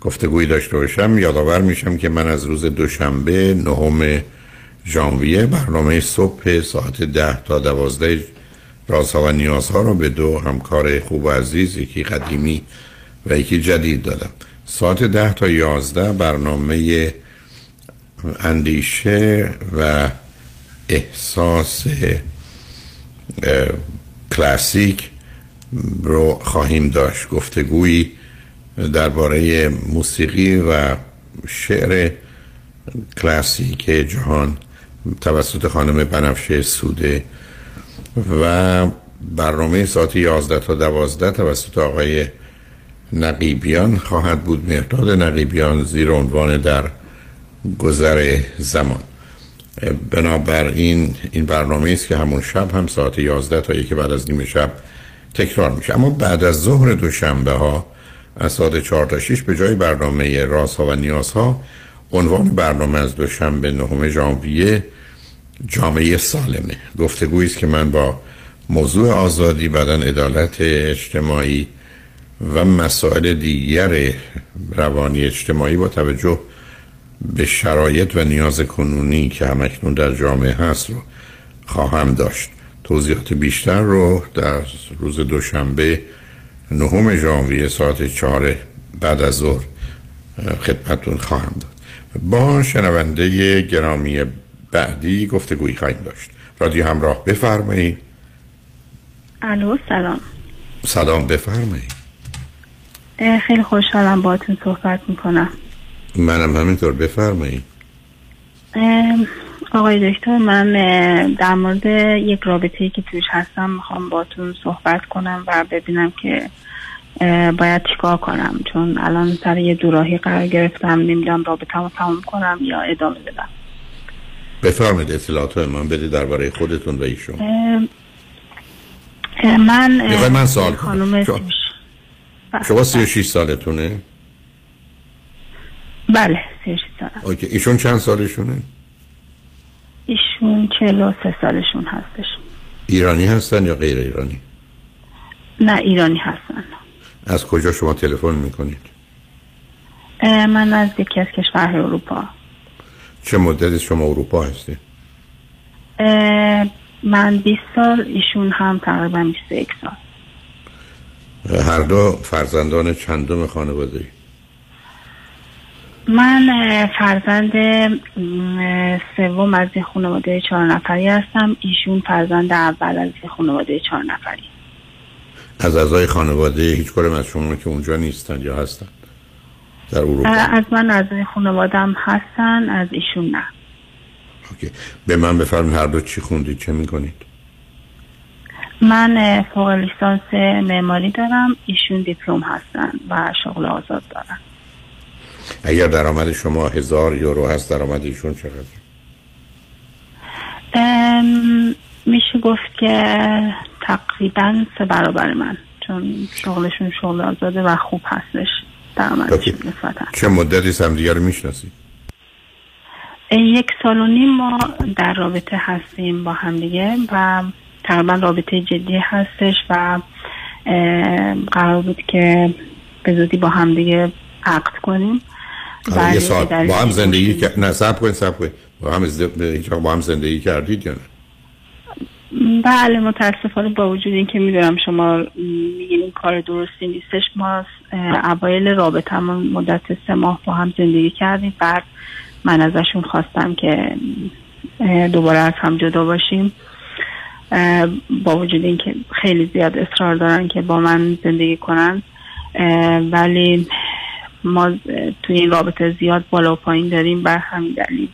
گفتگویی داشته باشم یادآور میشم که من از روز دوشنبه نهم ژانویه برنامه صبح ساعت ده تا دوازده رازها و نیازها رو به دو همکار خوب و عزیز یکی قدیمی و یکی جدید دادم. ساعت ده تا یازده برنامه اندیشه و احساس کلاسیک رو خواهیم داشت. گفتگویی درباره موسیقی و شعر کلاسیک جهان توسط خانم بنفشه سوده و برنامه ساعت 11 تا 12 توسط آقای نقیبیان خواهد بود. مرداد نقیبیان زیر عنوان در گذر زمان. بنابراین این برنامه است که همون شب هم ساعت 11 تا یکی بعد از نیمه شب تکرار میشه. اما بعد از ظهر دوشنبه ها از ساعت 4 تا 6 به جای برنامه رازها و نیازها عنوان برنامه از دوشنبه نهم ژانویه جامعه سالمه. گفتگویی است که من با موضوع آزادی بدن عدالت اجتماعی و مسائل دیگر روانی اجتماعی با توجه به شرایط و نیاز کنونی که همکنون در جامعه هست رو خواهم داشت. توضیحات بیشتر رو در روز دوشنبه نهم ژانویه ساعت چهار بعد از ظهر خدمتتون خواهم داد. با شنونده گرامی بعدی گفتگویی خواهیم داشت. رادیو همراه بفرمایید. الو سلام. سلام بفرمایید. خیلی خوشحالم باهاتون صحبت می‌کنم. منم همینطور بفرمایید. آقای دکتر من در مورد یک رابطه ای که توش هستم می‌خوام باتون صحبت کنم و ببینم که باید چیکار کنم. چون الان سر یه دوراهی قرار گرفتم نمی‌دونم رابطه رو تمام کنم یا ادامه بدم. بفرمایید اطلاعات رو من بده درباره خودتون و ایشون. من من سوال خانم کنم؟ شما 36 سالتونه؟ بله 36 سال اوکی ایشون چند سالشونه؟ ایشون 43 سالشون هستش. ایرانی هستن یا غیر ایرانی؟ نه ایرانی هستن. از کجا شما تلفن می‌کنید؟ من از یکی از کشورهای اروپا. چه مدت شما اروپا هستید؟ اه، من 20 سال ایشون هم تقریبا 21 سال. هر دو فرزندان چندم خانواده ای؟ من فرزند سوم از یه خانواده چهار نفری هستم. ایشون فرزند اول از یه خانواده چهار نفری. از اعضای خانواده هیچ کدوم از شما که اونجا نیستن یا هستن؟ در اروپا؟ از من از خانوادم هستن از ایشون نه. اوکی. به من بفرمایید هر دو چی خوندید چه می‌کنید؟ من فوق لیسانس معماری دارم. ایشون دیپلم هستن و شغل آزاد دارن. اگر درآمد شما هزار یورو هست درآمد ایشون چقدر؟ میشه گفت که تقریبا سه برابر من چون شغلشون شغل آزاده و خوب هستش. نسبتا. چه مدتی هم دیگه رو می‌شناسید؟ یک سال و نیم ما در رابطه هستیم با همدیگه و تقریبا رابطه جدی هستش و قرار بود که به زودی با همدیگه عقد کنیم. حالا یه ولی سال با هم زندگی کرد. نه سب کنید سب کنید با هم وقت با هم زندگی کردید یا نه؟ بله متاسفانه با وجود اینکه می‌دونم شما میگین این کار درستی نیستش ما اوایل رابطمون مدت سه ماه با هم زندگی کردیم. بعد من ازشون خواستم که دوباره از هم جدا باشیم. با وجود اینکه خیلی زیاد اصرار دارن که با من زندگی کنن. ولی ما توی این رابطه زیاد بالا و پایین داریم بر همین دلیل.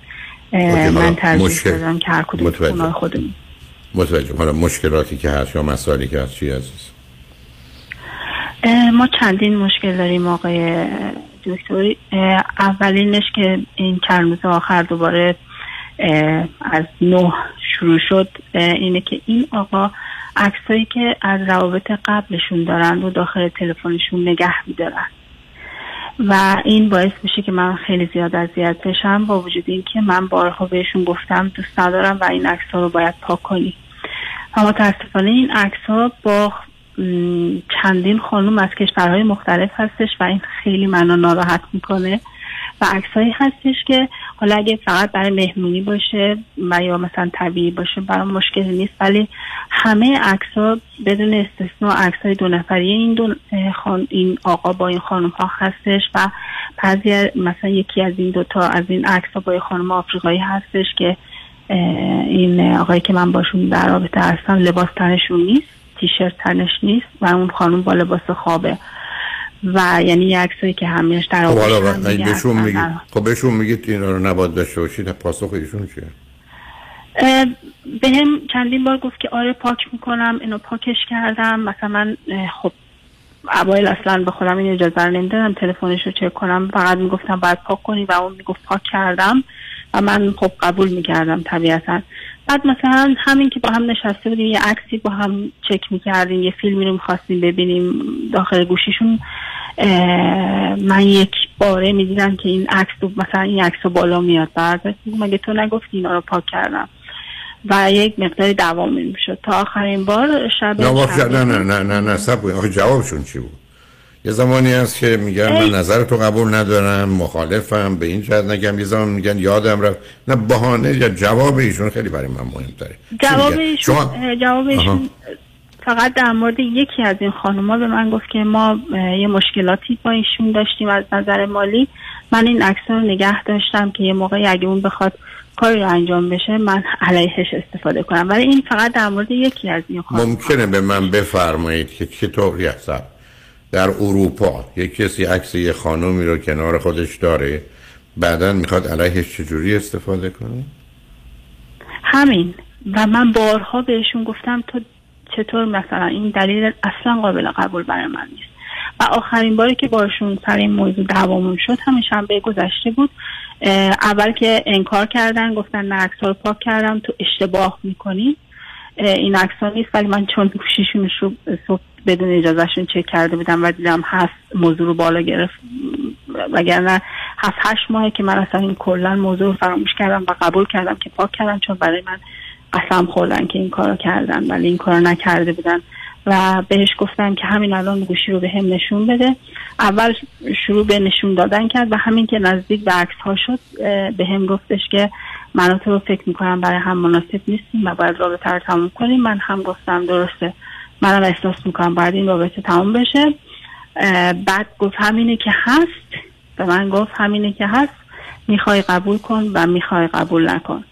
من ترجیح دادم که هر کدوم خودمون. متوجه. حالا مشکلاتی که هست یا مسائلی که هست چی عزیز؟ ما چندین مشکل داریم آقای دکتر. اولینش که این چند روز آخر دوباره از نه شروع شد اینه که این آقا عکسایی که از روابط قبلشون دارن رو داخل تلفنشون نگه میدارن. و این باعث میشه که من خیلی زیاد اذیت بشم با وجود اینکه من بارها بهشون گفتم دوست ندارم و این عکس رو باید پاک کنی. و متاسفانه این عکس ها با چندین خانم از کشورهای مختلف هستش و این خیلی منو ناراحت می‌کنه. و عکسهایی هستش که حالا اگه فقط برای مهمونی باشه و یا مثلا طبیعی باشه برای مشکلی نیست ولی همه عکس ها بدون استثنا عکس های دو نفری این دو خان این آقا با این خانم ها هستش و بعضی مثلا یکی از این دوتا از این عکس با یه خانم آفریقایی هستش که این آقایی که من باشون در رابطه هستم لباس تنشون نیست تیشرت تنش نیست و اون خانم با لباس خوابه. و یعنی یه عکسایی که همینش در خب حالا بهشون. میگید خب بهشون میگید اینا رو نباید داشته باشید پاسخ ایشون چیه؟ به هم چندین بار گفت که آره پاک می‌کنم اینو پاکش کردم. مثلا خب اوایل اصلا به خودم این اجازه رو نمی‌دادم تلفنش رو چک کنم. فقط می‌گفتم باید پاک کنی و اون می‌گفت پاک کردم. و من خب قبول می‌کردم طبیعتا. بعد مثلا همین که با هم نشسته بودیم یه عکسی با هم چک می‌کردیم یه فیلمی رو می‌خواستیم ببینیم داخل گوشیشون من یک باره می‌دیدم که این عکس رو مثلا این عکس رو بالا میاد بعد مگه تو نگفتی اینا رو پاک کردم و یک مقداری دوام می‌شد تا آخرین بار شب نه نه نه نه نه نه. آخه جوابشون چی بود یه زمانی هست که میگن من نظر تو قبول ندارم مخالفم به این جهت نگم. یه زمان میگن یادم رفت. نه بهانه یا جواب ایشون خیلی برای من مهمتره. چی جواب؟ ایشون شما جواب ایشون فقط در مورد یکی از این خانوما به من گفت که ما یه مشکلاتی با ایشون داشتیم از نظر مالی. من این عکس رو نگه داشتم که یه موقعی اگه اون بخواد کاری رو انجام بشه من علیهش استفاده کنم. ولی این فقط در مورد یکی از این خانوما. ممکنه به من بفرمایید که چطوری هست در اروپا. یک کسی عکس یه خانومی رو کنار خودش داره. بعدا می‌خواد علیهش چجوری استفاده کنه؟ همین. و من بارها بهشون گفتم تو چطور مثلا این دلیل اصلا قابل قبول برای من نیست. و آخرین باری که باشون سر این موضوع دعوامون شد همین شنبه گذشته بود. اول که انکار کردن گفتن نه رو پاک کردم تو اشتباه می‌کنی. این عکس نیست ولی من چون گوشیشون رو صبح بدون اجازهشون چک کرده بودم و دیدم هست موضوع رو بالا گرفت وگرنه هفت هشت ماهه که من اصلا این کلا موضوع رو فراموش کردم و قبول کردم که پاک کردم چون برای من قسم خوردن که این کارو کردن ولی این کارو نکرده بودن و بهش گفتم که همین الان گوشی رو به هم نشون بده. اول شروع به نشون دادن کرد و همین که نزدیک به عکس ها شد به هم گفتش که من تو رو فکر می‌کنم برای هم مناسب نیستیم و باید رابطه رو تموم کنیم. من هم گفتم درسته. منم احساس می‌کنم باید این رابطه تموم بشه. بعد گفت همینه که هست. به من گفت همینه که هست. می‌خوای قبول کن و می‌خوای قبول نکن.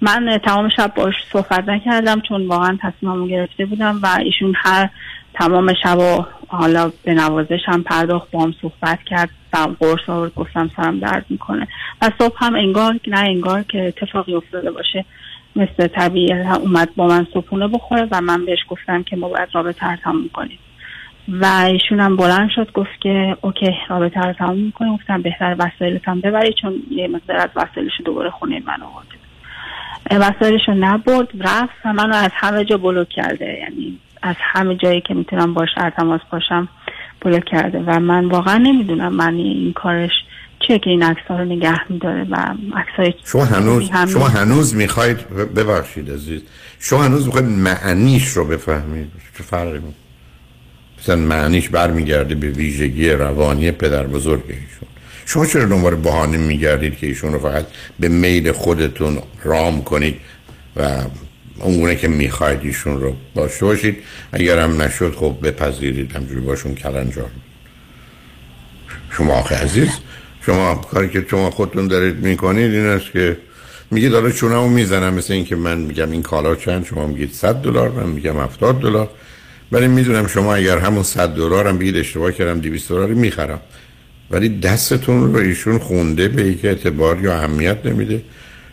من تمام شب باش صحبت نکردم چون واقعا تصمیممو گرفته بودم و ایشون هر تمام شب و حالا به نوازش هم پرداخت با هم صحبت کرد سرم قرص آورد گفتم سرم درد می‌کنه. و صبح هم انگار نه انگار که اتفاقی افتاده باشه. مثل طبیعی اومد با من صبحونه بخوره و من بهش گفتم که ما باید رابطه رو تموم کنیم. و ایشون هم بلند شد گفت که اوکی رابطه رو تموم می‌کنیم. گفتم بهتر وسایلت هم ببری چون یه مقدار از وسایلش دوباره خونه من آورده. وسایلش رو نبرد رفت و منو از همه جا بلوک کرده. یعنی از همه جایی که می‌تونم باش در تماس باشم بلوک کرده. و من واقعا نمی‌دونم من این کارش چه که این عکس رو نگه میداره و عکس شما هنوز شما هنوز می‌خواید ببخشید عزیز. شما هنوز می‌خواید معنیش رو بفهمید. چه فرقی بود مثلا معنیش برمیگرده به ویژگی روانی پدر بزرگ ایشون. شما چرا دنبال بهانه میگردید که ایشون رو فقط به میل خودتون رام کنید و اونگونه که می‌خواید ایشون رو داشته باشید. اگر هم نشد خب بپذیرید. همجوری باشون کلنجار. شما آخه عزیز شما کاری که شما خودتون دارید می‌کنید این است که میگید حالا چونمو می‌زنم مثل اینکه من میگم این کالا چند شما میگید 100 دلار من میگم 70 دلار. ولی می‌دونم شما اگر همون 100 دلار هم بگید اشتباه کردم 200 دلار می‌خرم. ولی دستتون رو ایشون خونده به یک اعتبار یا اهمیت نمیده.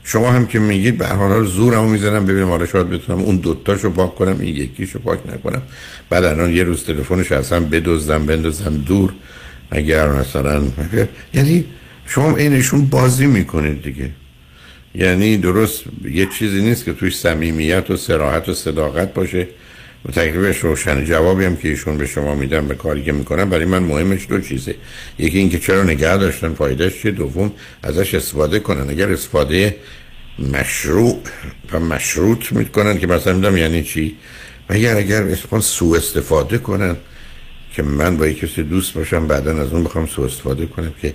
شما هم که میگید به هر حال زورمو می‌زنم ببینم حالا شاید بتونم اون دوتاشو پاک کنم این یکیشو پاک نکنم. بعد الان یه روز تلفنش اصلا بدزدم بندازم دور. اگر مثلا یعنی شما اینشون بازی می‌کنید دیگه. یعنی درست یه چیزی نیست که توش صمیمیت و سراحت و صداقت باشه. و تکلیفش روشن جوابی هم که ایشون به شما میدن به کاری که می‌کنن برای من مهمش دو چیزه. یکی اینکه چرا نگه داشتن فایدهش چیه؟ دوم ازش استفاده کنن. اگر استفاده مشروع و مشروط می‌کنن که مثلا میدم یعنی چی؟ و اگر اگر اسپان سو استفاده کنن که من با یک کسی دوست باشم بعدا از اون بخوام سو استفاده کنم که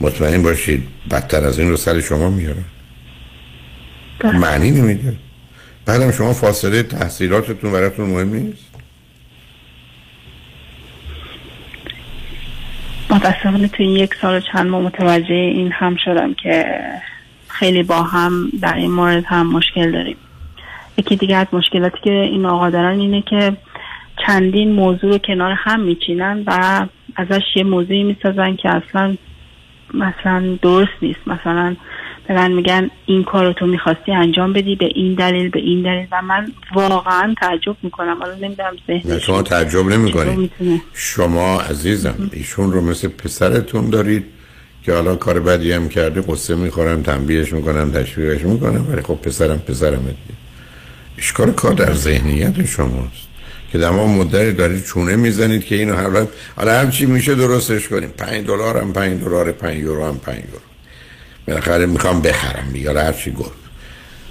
مطمئن باشید بدتر از این رو سر شما میارن. معنی نمیده. بعدم شما فاصله تحصیلاتتون براتون مهم نیست؟ متاسفانه تو یک سال چند ماه متوجه این هم شدم که خیلی با هم در این مورد هم مشکل داریم. یکی دیگه از مشکلاتی که این آقا دارن اینه که چندین موضوع رو کنار هم میچینن و ازش یه موضوعی می‌سازن که اصلا مثلا درست نیست. مثلا به من میگن این کار رو تو می‌خواستی انجام بدی به این دلیل به این دلیل. و من واقعا تعجب می‌کنم. حالا نمی‌دونم ذهن شما تعجب نمی‌کنید شما عزیزم ایشون رو مثل پسرتون دارید که حالا کار بدی هم کرده قصه می‌خورم تنبیهش می‌کنم تشویقش می‌کنم ولی خب پسرم پسرم دیگه. اشکال کار در ذهنیت شماست. که در مدت دارید چونه می‌زنید که اینو حالا حالا هر چی میشه درستش کنیم. 5 دلار هم 5 دلار 5 یورو هم 5 یورو. بالاخره می‌خوام بخرم یا هر چی گفت.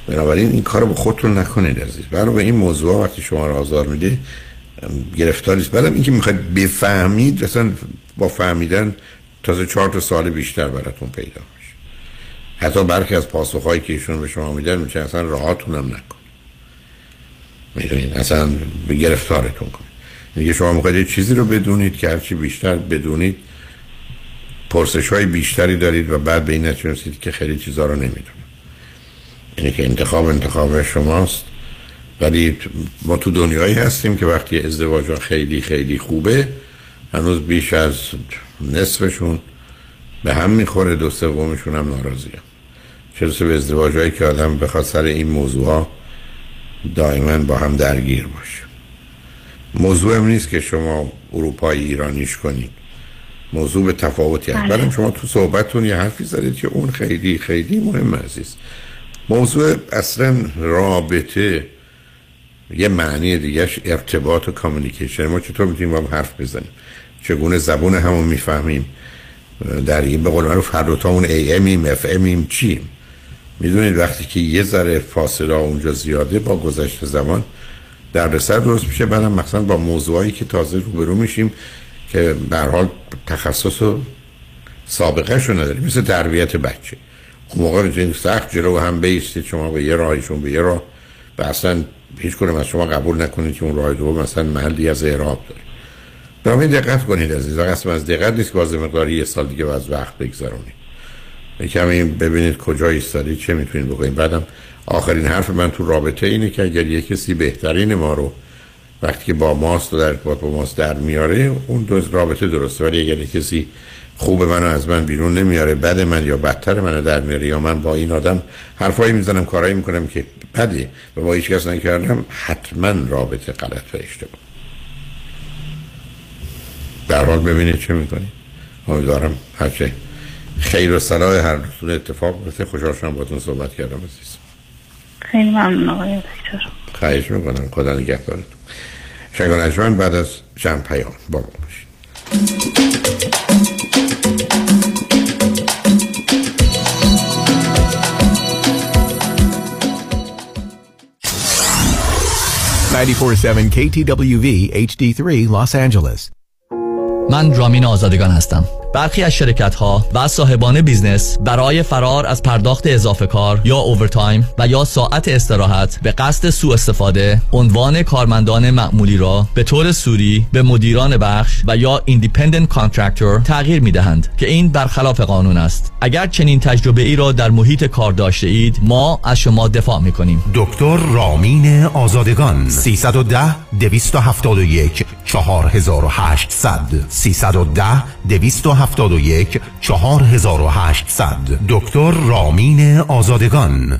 بنابراین این کارو به خودتون نکنید عزیز. برای به این موضوع وقتی شما رو آزار میده گرفتاری است بعدم اینکه می‌خواید بفهمید مثلا با فهمیدن تازه چهار تا سال بیشتر براتون پیدا میشه. حتی برخی از پاسخهایی که ایشون به شما میدن میشه اصلا راهاتون هم نکن. می‌دونید؟ اصلا گرفتارتون کنید. دیگه شما می‌خواید چیزی رو بدونید که هرچی بیشتر بدونید پرسش های بیشتری دارید و بعد به این نتیجه که خیلی چیزها رو نمی‌دونم. یعنی که انتخاب انتخاب شماست. ولی ما تو دنیایی هستیم که وقتی ازدواج خیلی خیلی خوبه هنوز بیش از نصفشون به هم می‌خوره دو سومشون هم ناراضی چرا به ازدواج که آدم بخواد سر این موضوع ها دائما با هم درگیر باشه. موضوع هم نیست که شما اروپایی ایرانیش کنید. موضوع به تفاوتی هست. بله. شما تو صحبتتون یه حرفی زدید که اون خیلی خیلی مهم عزیز. موضوع اصلا رابطه یه معنی دیگهش ارتباط و کامیونیکیشن ما چطور می‌تونیم با هم حرف بزنیم؟ چگونه زبون همون می‌فهمیم؟ در این به قول معروف هر دوتامون ای امیم اف امیم چیم؟ می‌دونید وقتی که یه ذره فاصله اونجا زیاده با گذشت زمان در رسر درست میشه. بعدم مثلا با موضوعایی که تازه روبرو میشیم که به حال تخصص و سابقه شو نداریم. مثل تربیت بچه. اون موقع می‌تونید سخت جلو هم بیستید شما به یه راهیشون به یه راه. و اصلا هیچ کنم از شما قبول نکنید که اون راه دو مثلا محلی از اعراب داره. برای دقت کنید عزیز. قسم از دقت نیست که بازی مقداری یه سال دیگه از وقت بگذرونید کمی ببینید کجا ایستادید چه می‌تونید بکنید بعدم آخرین حرف من تو رابطه اینه که اگر یه کسی بهترین ما رو وقتی که با ماست و در ارتباط با ماست در میاره اون دو رابطه درسته. ولی اگر کسی خوب منو از من بیرون نمیاره بد من یا بدتر منو در میاره یا من با این آدم حرفایی می‌زنم کارایی می‌کنم که بده و با هیچ کس نکردم حتما رابطه غلط و اشتباه. در حال ببینید چه می‌کنید امیدوارم هرچه خیر و صلاح هر دوستون اتفاق بیفته خوشحال شدم باتون صحبت کردم عزیز خیلی ممنون آقای دکتر. خواهش می‌کنم. خدا نگهدارتون. شنگان اجمن بعد از چند پیام. با ما باشید. KTWV HD3 Los Angeles. من رامین آزادگان هستم. برخی از شرکت ها و صاحبان business برای فرار از پرداخت اضافه کار یا overtime و یا ساعت استراحت به قصد سوء استفاده عنوان کارمندان معمولی را به طور سوری به مدیران بخش و یا independent contractor تغییر می دهند که این برخلاف قانون است. اگر چنین تجربه ای را در محیط کار داشته اید ما از شما دفاع می کنیم دکتر رامین آزادگان 310 271 4800 310 271 4800 دکتر رامین آزادگان.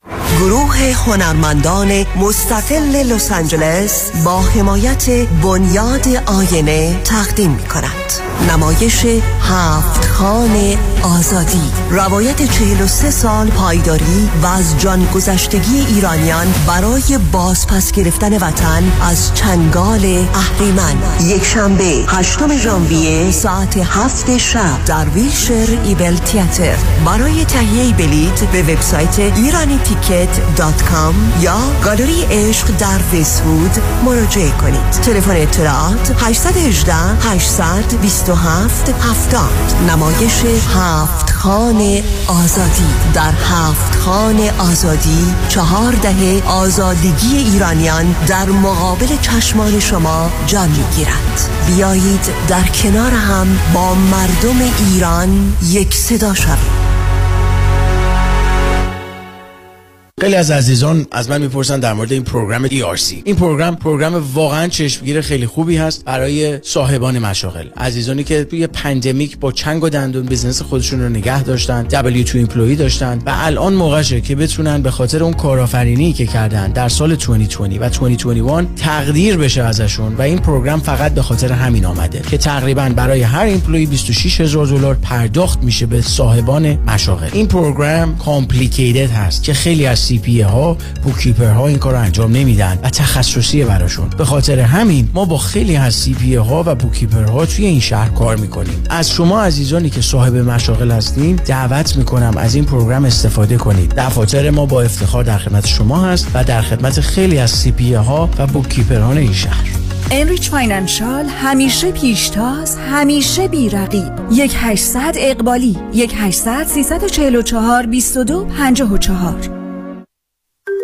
گروه هنرمندان مستقل لس آنجلس با حمایت بنیاد آینه تقدیم می کند نمایش هفت خان آزادی. روایت 43 سال پایداری و از جان گذشتگی ایرانیان برای بازپس گرفتن وطن از چنگال اهریمن. یک شنبه هشتم ژانویه ساعت هفت شب در ویلشر ایبل تیاتر. برای تهیه بلیت به وبسایت ایرانی کام یا گالری عشق در ویسوود مراجعه کنید. تلفن اطلاعات 818 827 70 نمایش هفت خان آزادی. در هفت خان آزادی چهار دهه آزادگی ایرانیان در مقابل چشمان شما جان می‌گیرد بیایید در کنار هم با مردم ایران یک صدا شویم. خیلی از عزیزان از من می‌پرسن در مورد این program ERC این program program واقعا چشمگیر خیلی خوبی هست برای صاحبان مشاغل. عزیزانی که توی pandemic با چنگ و دندون business خودشون رو نگه داشتن W2 employee داشتن و الان موقعشه که بتونن به خاطر اون کارآفرینی که کردن در سال 2020 و 2021 تقدیر بشه ازشون و این program فقط به خاطر همین آمده که تقریبا برای هر employee 26 هزار دلار پرداخت میشه به صاحبان مشاغل. این program complicated هست که خیلی از CPA ها bookkeeper ها این کار رو انجام نمیدن و تخصصی براشون. به خاطر همین ما با خیلی از CPA ها و bookkeeper ها توی این شهر کار می‌کنیم. از شما عزیزانی که صاحب مشاغل هستین دعوت می‌کنم از این program استفاده کنید. دفاتر ما با افتخار در خدمت شما هست و در خدمت خیلی از CPA ها و bookkeeper ان این شهر. Enrich Financial همیشه پیشتاز همیشه بیرقیب. یک 800 اقبالی یک 800 344 22 54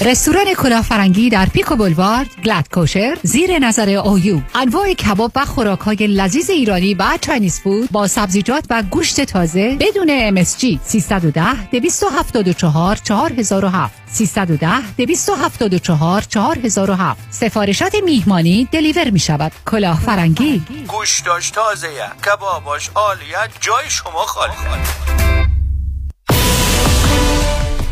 رستوران کلاه فرنگی در Pico Boulevard glatt kosher زیر نظر OU انواع کباب و خوراک های لذیذ ایرانی و Chinese food با سبزیجات و گوشت تازه بدون MSG 310 274 4007 310 274 4007 سفارشات میهمانی deliver می شود کلاه فرنگی. گوشتاش تازه کباباش عالیه جای شما خالی.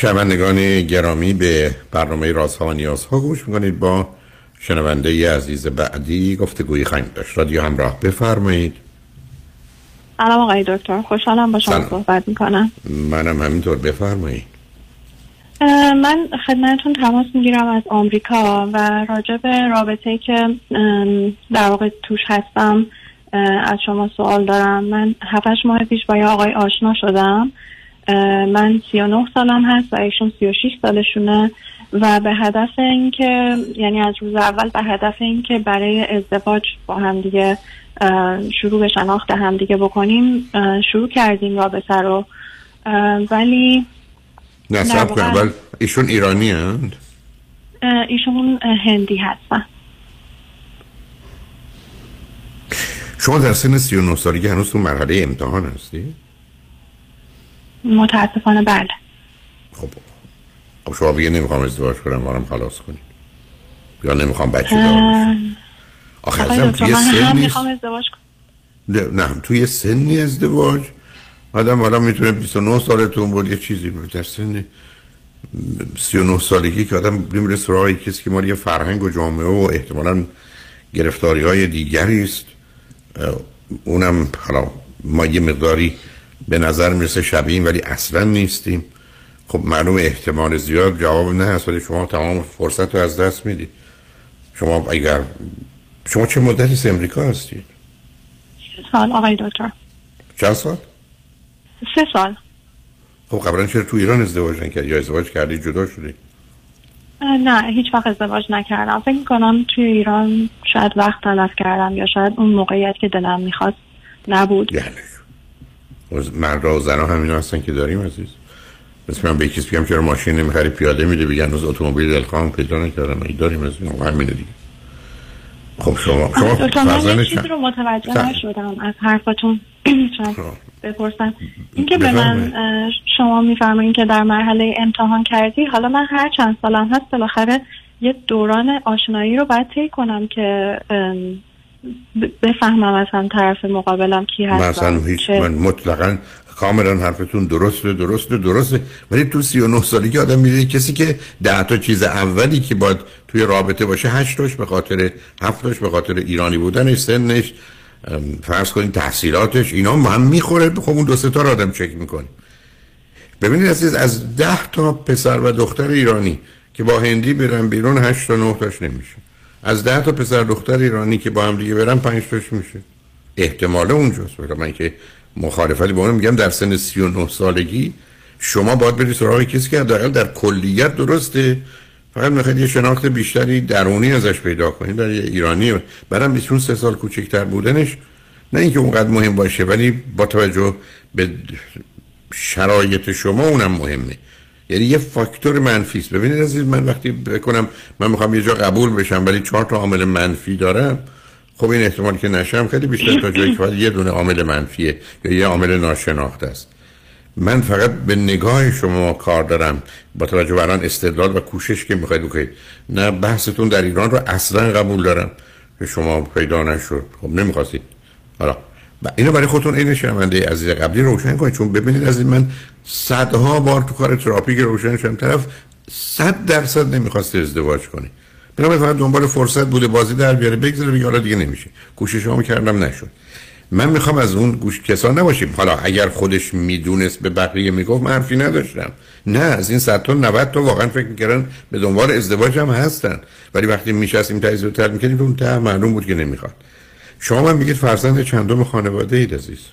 شنوندگان گرامی به برنامه رازها و نیازها گوش می‌کنید با شنونده ی عزیز بعدی گفتگوی خواهیم داشت. رادیو همراه بفرمایید. سلام آقای دکتر. خوشحالم با شما صحبت می‌کنم. منم همینطور. بفرمایید. من خدمتتون تماس می‌گیرم از آمریکا و راجع به رابطه که در واقع توش هستم از شما سوال دارم. من هفتش ماه پیش با یه آقای آشنا شدم. من 39 سالم هست و ایشون 36 سالشونه و به هدف اینکه یعنی از روز اول به هدف اینکه برای ازدواج با هم دیگه شروع به شناخت هم دیگه بکنیم شروع کردیم رابطه رو ولی نه سب کن اول ایشون ایرانی هست؟ ایشون هندی هستن شما در سن 39 سالگی هنوز تو مرحله امتحان هستی؟ متاسفانه بله. خب خب شما بگه نمی‌خوام ازدواج کنم مارم خلاص کنید یا نمی‌خوام بچه دار آخه ازم توی ازدواج نه, نه توی سنی ازدواج؟ آدم حالا می‌تونه 29 سالتون بود یه چیزی بود. در سن 39 سالگی که آدم نمیره سراغ کسی که مال یه فرهنگ و جامعه و احتمالا گرفتاری های دیگری است. اونم حالا ما یه مقداری به نظر می‌رسه شبیه ولی اصلا نیستیم. خب معلوم احتمال زیاد جواب نه هست ولی شما تمام فرصت رو از دست می‌دید. شما اگر شما چه مدتی از امریکا هستید؟ سال آقای دکتر. چند سال؟ سه سال. خب قبلا چرا تو ایران ازدواج نکرد یا ازدواج کردی جدا شدی؟ نه هیچ وقت ازدواج نکردم. فکر کنم توی ایران شاید وقت تلف کردم یا شاید اون موقعیت که دلم می‌خواست نبود. یعنی مرد و زن همین هستن که داریم عزیز. مثل من به کسی بگم چرا ماشین نمی‌خری پیاده میده بگن از اتومبیل دلخواه پیدا نکردم. ای داریم از این همینه دیگه. خب شما شما من چیزی رو متوجه نشدم از حرفاتون. بپرسم. اینکه به من شما میفرمایید که در مرحله امتحان کردی. حالا من هر چند سالم هست بالاخره یه دوران آشنایی رو باید طی کنم که بفهمم اصلا طرف مقابلم کی هست مثلا هیچ من مطلقا کاملا حرفتون درسته درسته درسته. ولی تو 39 سالگی آدم میره کسی که ده تا چیز اولی که باید توی رابطه باشه هشتاش به خاطر هفتاش به خاطر ایرانی بودنش سنش فرض کنید تحصیلاتش اینا هم می‌خوره. خب اون دو سه تا رو آدم چک می‌کنه. ببینید عزیز از ده تا پسر و دختر ایرانی که با هندی برن بیرون هشت تا نه تاش نمیشه. از ده تا پسر دختر ایرانی که با هم دیگه برن پنج تاش میشه؟ احتمال اونجاست. من که مخالفتی با اون میگم در سن 39 سالگی شما باید برید سراغ کسی که در در کلیت درسته. فقط می‌خواید یه شناخت بیشتری درونی ازش پیدا کنید. برای یه ایرانی برام 23 سال کوچکتر بودنش. نه اینکه اونقدر مهم باشه ولی با توجه به شرایط شما اونم مهمه. یعنی یه فاکتور منفی است. ببینید عزیز من وقتی بکنم من می‌خوام یه جا قبول بشم ولی چهار تا عامل منفی دارم خب این احتمال که نشم خیلی بیشتر تا جایی که یه دونه عامل منفیه یا یه عامل ناشناخته است. من فقط به نگاه شما کار دارم با توجه به الان استدلال و کوشش که می‌خواید بکنید. نه بحثتون در ایران رو اصلا قبول دارم که شما پیدا نشد. خب نمی‌خواستید. حالا اینو برای خودتون این شنونده عزیز قبلی روشن کنید. چون ببینید از این من صدها بار تو کار تراپی روشن شدم. طرف صد درصد نمی‌خواست ازدواج کنه. بنابراین فقط دنبال فرصت بوده بازی در بیاره بگذاره بگه حالا دیگه نمیشه. کوشش هم کردم نشد. من می‌خوام از اون گوش کسان نباشیم. حالا اگر خودش می‌دونست به بقیه می‌گفت من حرفی نداشتم. نه از این صد تا 90 تا واقعا فکر می‌کردن به دنبال ازدواج هم هستن. ولی وقتی میشستیم و تر می‌کردیم اون ته معلوم بود که نمی‌خواد. شما من میگید فرزند چندم خانواده اید عزیز؟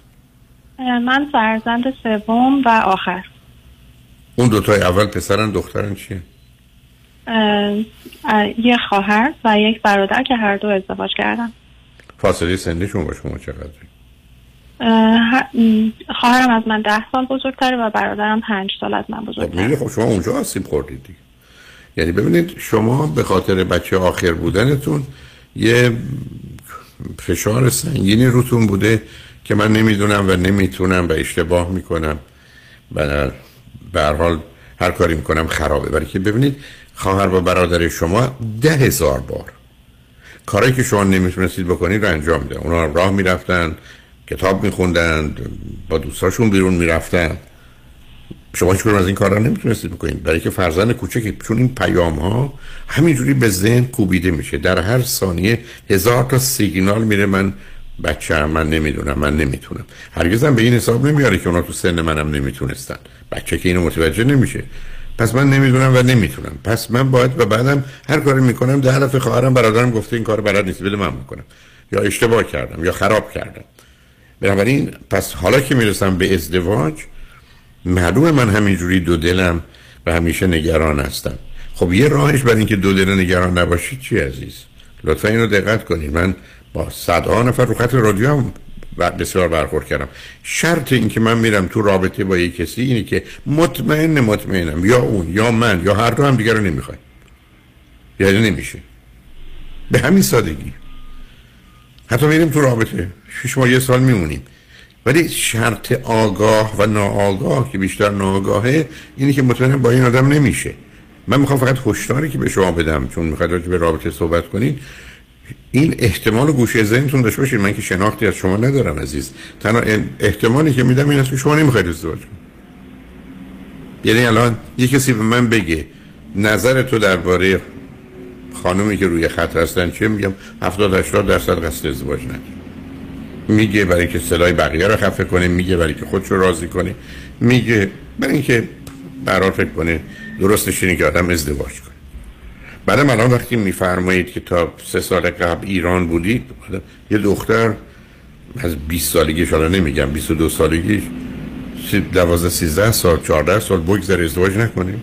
من فرزند سوم و آخر. اون دوتای اول پسرن دخترن چیه؟ یه خواهر و یک برادر که هر دو ازدواج کردن. فاصله سنیشون با شما چقدر؟ خواهرم از من ده سال بزرگتره و برادرم پنج سال از من بزرگتره. خب شما اونجا هستیم خوردید دیگه. یعنی ببینید شما به خاطر بچه آخر بودنتون یه فشار سنگینی روتون بوده که من نمی‌دونم و نمی‌تونم و اشتباه می‌کنم. و به حال هر کاری می‌کنم خرابه. برای که ببینید خواهر و برادر شما ده هزار بار کاری که شما نمی‌تونستید بکنید رو انجام میده اونا راه می‌رفتن کتاب میخوندن با دوستاشون بیرون می‌رفتن. شما هیچ از این کارا نمی‌تونستید بکنید. برای که فرزند کوچکی چون این پیام ها همینجوری به ذهن کوبیده میشه. در هر ثانیه هزار تا سیگنال میره من بچه هم من نمی‌دونم من نمی‌تونم. هرگزم به این حساب نمیاره که اونا تو سن منم نمی‌تونستن. بچه که اینو متوجه نمیشه. پس من نمی‌دونم و نمی‌تونم. پس من باید و بعدم هر کاری می‌کنم ده دفعه خواهرم برادرم گفته این کار بلد نیست بده من می‌کنم. یا اشتباه کردم یا خراب کردم. بنابراین پس حالا که می‌رسم به ازدواج معلومه من همینجوری دو دلم و همیشه نگران هستم. خب یه راهش برای اینکه دو دل نگران نباشید چی عزیز؟ لطفا اینو دقت کنید من با صدها نفر رو خط رادیو هم بسیار برخورد کردم. شرط این که من میرم تو رابطه با یک کسی اینه که مطمئن مطمئنم. یا اون یا من یا هر دو هم دیگر رو نمی‌خوای یعنی نمیشه. به همین سادگی. حتی میریم تو رابطه. شش ماه یه سال میمونیم. ولی شرط آگاه و ناآگاه که بیشتر ناآگاهه اینه که مطمئنم با این آدم نمیشه. من می‌خوام فقط هشداری که به شما بدم چون می‌خواد به رابطه صحبت کنید این احتمال گوشه ذهنتون داشته باشید من که شناختی از شما ندارم عزیز. تنها احتمالی که میدم این است که شما نمی‌خواید ازدواج یعنی الان یه کسی به من بگه نظر تو درباره خانومی که روی خط هستن چیه؟ میگم 70 80 درصد قصد ازدواج نداره میگه برای که صدای بقیه رو خفه کنه میگه برای که خودش رو راضی کنه میگه برای اینکه برای فکر کنه درستش اینه که آدم ازدواج کنه. بعدم الان وقتی میفرمایید که تا سه سال قبل ایران بودید یه دختر از 20 سالگیش حالا نمیگم 22 سالگیش 12 13 سال 14 سال بگذره ازدواج نکنیم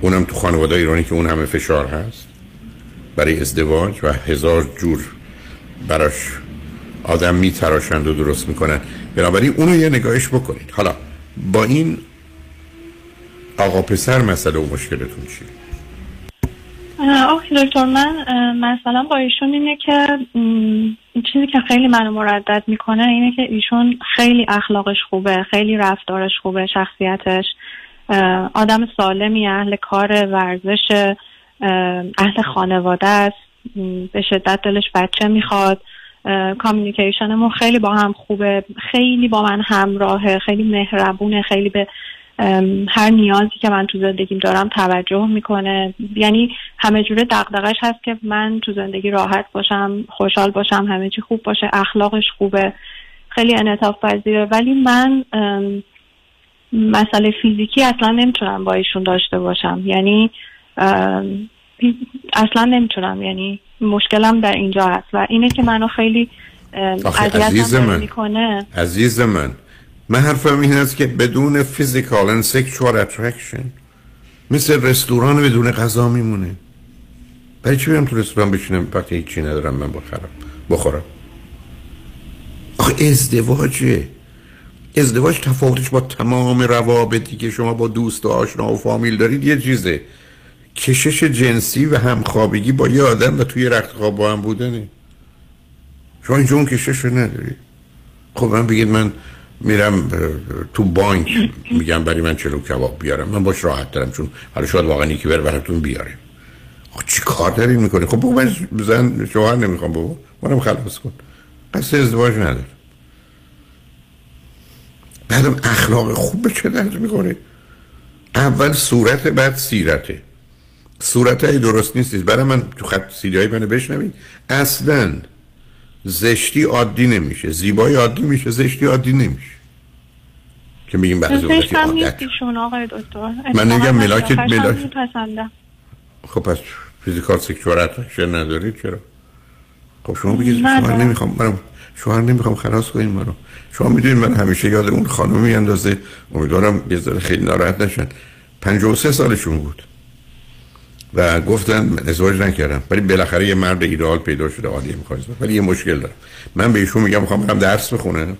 اونم تو خانواده ایرانی که اون همه فشار هست. برای ازدواج و هزار جور براش آدم میتراشند و درست می‌کنن بنابراین اونو یه نگاهش بکنید. حالا با این آقا پسر مسئله و مشکلتون چیه؟ آخی دکتر من مثلا با ایشون اینه که چیزی که خیلی منو مردد می‌کنه اینه که ایشون خیلی اخلاقش خوبه خیلی رفتارش خوبه شخصیتش آدم سالمی اهل کار ورزش اهل خانواده است به شدت دلش بچه می‌خواد. کامیونیکیشنمون خیلی با هم خوبه. خیلی با من همراهه. خیلی مهربونه. خیلی به هر نیازی که من تو زندگیم دارم توجه می‌کنه. یعنی همه جوره دقدقش هست که من تو زندگی راحت باشم خوشحال باشم همه چی خوب باشه اخلاقش خوبه. خیلی انعطاف پذیره. ولی من مسئله فیزیکی اصلا نمی‌تونم با ایشون داشته باشم. یعنی اصلا نمی‌تونم یعنی مشکلم در اینجا هست. و اینه که منو خیلی عزیز من می‌کنه عزیز من من حرفم این است که بدون physical and sexual attraction مثل رستوران بدون غذا میمونه. برای چی بیام تو رستوران بشینم؟ وقتی هیچی ندارم من بخورم بخورم. آخه ازدواجه ازدواج تفاوتش با تمام روابطی که شما با دوست و آشنا و فامیل دارید یه چیزه. کشش جنسی و همخوابگی با یه آدم و توی رخت خواب با هم بودنه شما اینجا اون کشش رو نداری؟ خب من بگید من میرم تو بانک میگم برای من چلو کباب بیارم. من باش راحت دارم چون حالا شاید واقعا یکی بر براتون بیاره. خب چی کار داری می‌کنی؟ خب بگو من زن شوهر نمی‌خوام بابا. منم خلاص کن. قصد ازدواج نداره بعدم اخلاق خوب به چه درد می‌کنه اول صورت بعد سیرته. صورت های درست نیستید برای من تو خط سیدی های منو بشنوید. اصلا زشتی عادی نمیشه. زیبایی عادی میشه زشتی عادی نمیشه. که میگیم بعضی وقتی عادت. من نمیگم ملاک- اتفاقاً من ملاک-. خب پس physical sexual attraction ندارید؟ چرا؟ خب شما بگید. شوهر نمی‌خوام منم شوهر نمی‌خوام خلاص کنیم منو. شما می‌دونید من همیشه یاد اون خانم میاندازه امیدوارم یه ذره خیلی ناراحت نشن. 53 سالشون بود. و گفتن من ازدواج نکردم. ولی بالاخره یه مرد ایدئال پیدا شده عالی می‌خواد. ولی یه مشکل دارم من به ایشون میگم می‌خوام برم درس بخونم.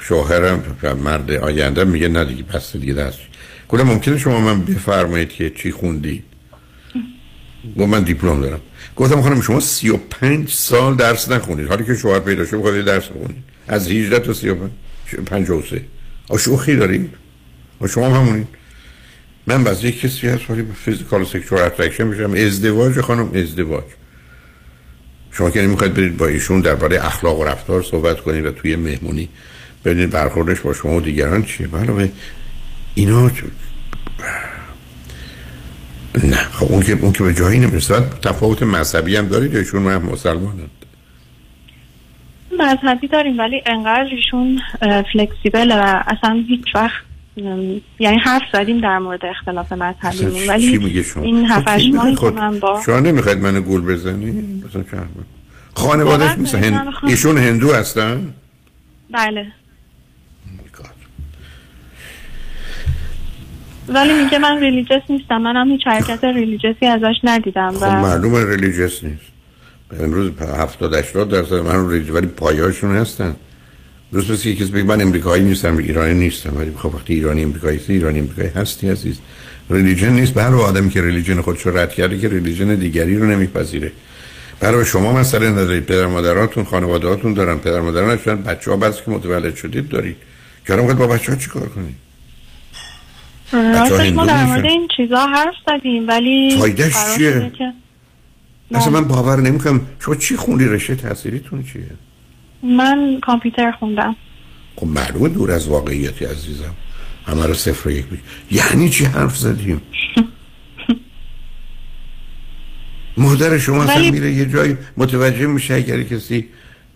شوهرم مرد آینده میگه نه دیگه پس دیگه درس. گفتم ممکنه شما من بفرمایید که چی خوندی گفت من دیپلم دارم. گفتم خانم شما 35 سال درس نخونید. حالی که شوهر پیدا شد بخواید درس بخونید. از 18 تا 35 53 آ شوخی دارید؟ و شما هم همونید. من بعضی کسی هست ولی physical sexual attraction میشم. ازدواج خانم ازدواج. شما که نمی‌خواید برید با ایشون درباره اخلاق و رفتار صحبت کنید و توی مهمونی ببینید برخوردش با شما و دیگران چیه؟ علاوه اینا نه. خب اون که اون که به جایی نمی‌رسه. بعد تفاوت مذهبی هم دارید ایشون هم مسلمانند؟ مذهبی داریم ولی انقدر ایشون flexible و اصلا هیچ وقت یعنی حرف زدیم در مورد اختلاف مذهبیمون چی ولی این هفت کی ماهی که من با شما نمی‌خواید منو گول بزنی؟ مثلا مثل من هند... میخوام- ایشون هندو هستن؟ بله. ولی میگه من religious نیستم. منم هیچ حرکت religious ی ازش ندیدم خب و معلومه religious نیست. امروز 70 80 درصد من religious ولی پایه‌هاشون هستن. درست مثل کسی بگه من امریکایی نیستم ایرانی نیستم ولی خب وقتی ایرانی امریکایی هستی ایرانی امریکایی هستی عزیز. religion نیست. برای آدمی که religion خودش رو رد کرده که religion دیگری رو نمیپذیره. برای شما مسئله ندارید. پدر مادراتون خانوادهاتون دارن. پدر مادران هستن. بچه ها بعضی که متولد شدید دارید. که الان با بچه ها چیکار کنید؟ راستش ما در. مورد این چیزا حرف زدیم ولی فایدهش چیه؟ که اصلا من باور نمی‌کنم. شما چی خوندی؟ رشته تحصیلیتون چیه؟ من کامپیوتر خوندم. خب معلومه دور از واقعیتی عزیزم. همه رو صفر و یک بی. یعنی چی حرف زدیم؟ مادر شما اصلا ولی- میره یه جایی متوجه میشه اگر کسی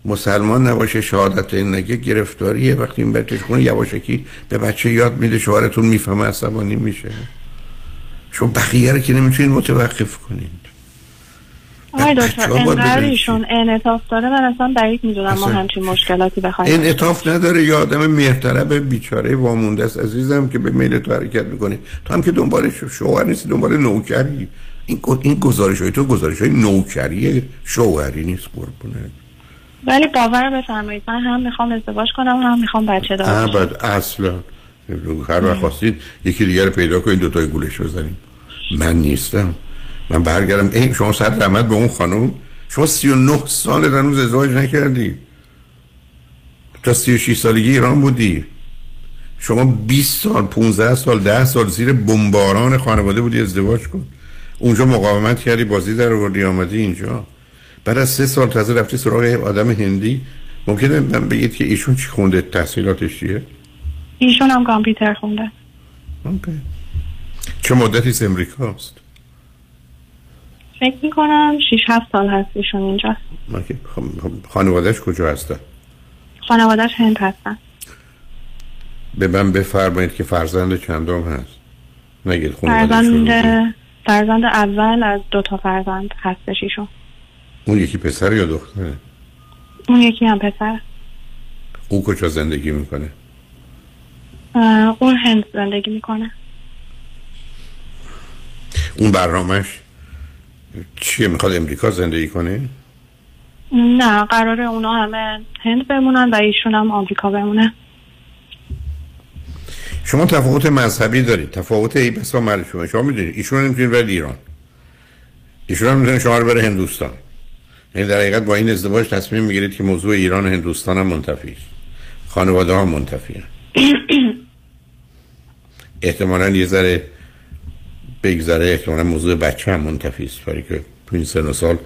مسلمان نباشه شهادت این نگه گرفتاریه. وقتی این بچهش خونه یواشکی به بچه یاد میده شوهرتون می‌فهمه عصبانی میشه. شما بقیه رو که نمی‌تونید متوقف کنید آقای دکتر انقدر ایشون انعطاف داره من اصلا بعید می‌دونم ما همچین مشکلاتی بخوایم این اطاف نداره یه آدم مهرطلب بیچاره وامونده است عزیزم که به میل تو حرکت می‌کنه. تو هم که دنبال شوهر نیستی دنبال نوکری. این این گزارش های تو گزارش های نوکری شوهری نیست قربونه ولی باور بفرمایید من هم می‌خوام ازدواج کنم هم می‌خوام بچه دار بشم. اصلا. هر وقت خواستید یکی دیگر رو پیدا کنید دوتای گولش بزنیم. من نیستم. من برگردم. این شما صد رحمت به اون خانم. شما 39 سال هنوز ازدواج نکردی. تا 36 سالگی ایران بودی. شما 20 سال 15 سال 10 سال زیر بمباران خانواده بودی ازدواج کن. اونجا مقاومت کردی بازی در آوردی آمدی اینجا. بعد از سه سال تازه رفتی سراغ یه آدم هندی. ممکنه من بگید که ایشون چی خونده؟ تحصیلاتش چیه؟ ایشون هم کامپیوتر خونده. اوکی. چه مدتی از امریکاست؟ فکر می‌کنم 6 7 سال هست ایشون اینجا. اوکی. خب- خب خانوادهش کجا هستن؟ خانوادهش هند هستن. به من بفرمایید که فرزند چندم هست. نگید فرزند فرزند اول از دو تا فرزند هستش ایشون. اون یکی پسر یا دختره؟ اون یکی هم پسر. او کجا زندگی می‌کنه؟ اون هند زندگی می‌کنه. اون برنامهش چیه می‌خواد امریکا زندگی کنه؟ نه قراره اونا همه هند بمونن و ایشون هم آمریکا بمونه. شما تفاوت مذهبی دارید. تفاوت ای بس با شما. شما می‌دونید ایشون نمی‌تونید برید ایران. ایشون هم می‌تونه شما رو بره هندوستان. یعنی در حقیقت با این ازدواج تصمیم می‌گیرید که موضوع ایران و هندوستان هم منتفی خانواده ها منتفی احتمالا یه ذره بگذره احتمالا موضوع بچه هم منتفی است. برای که تو این سن و سال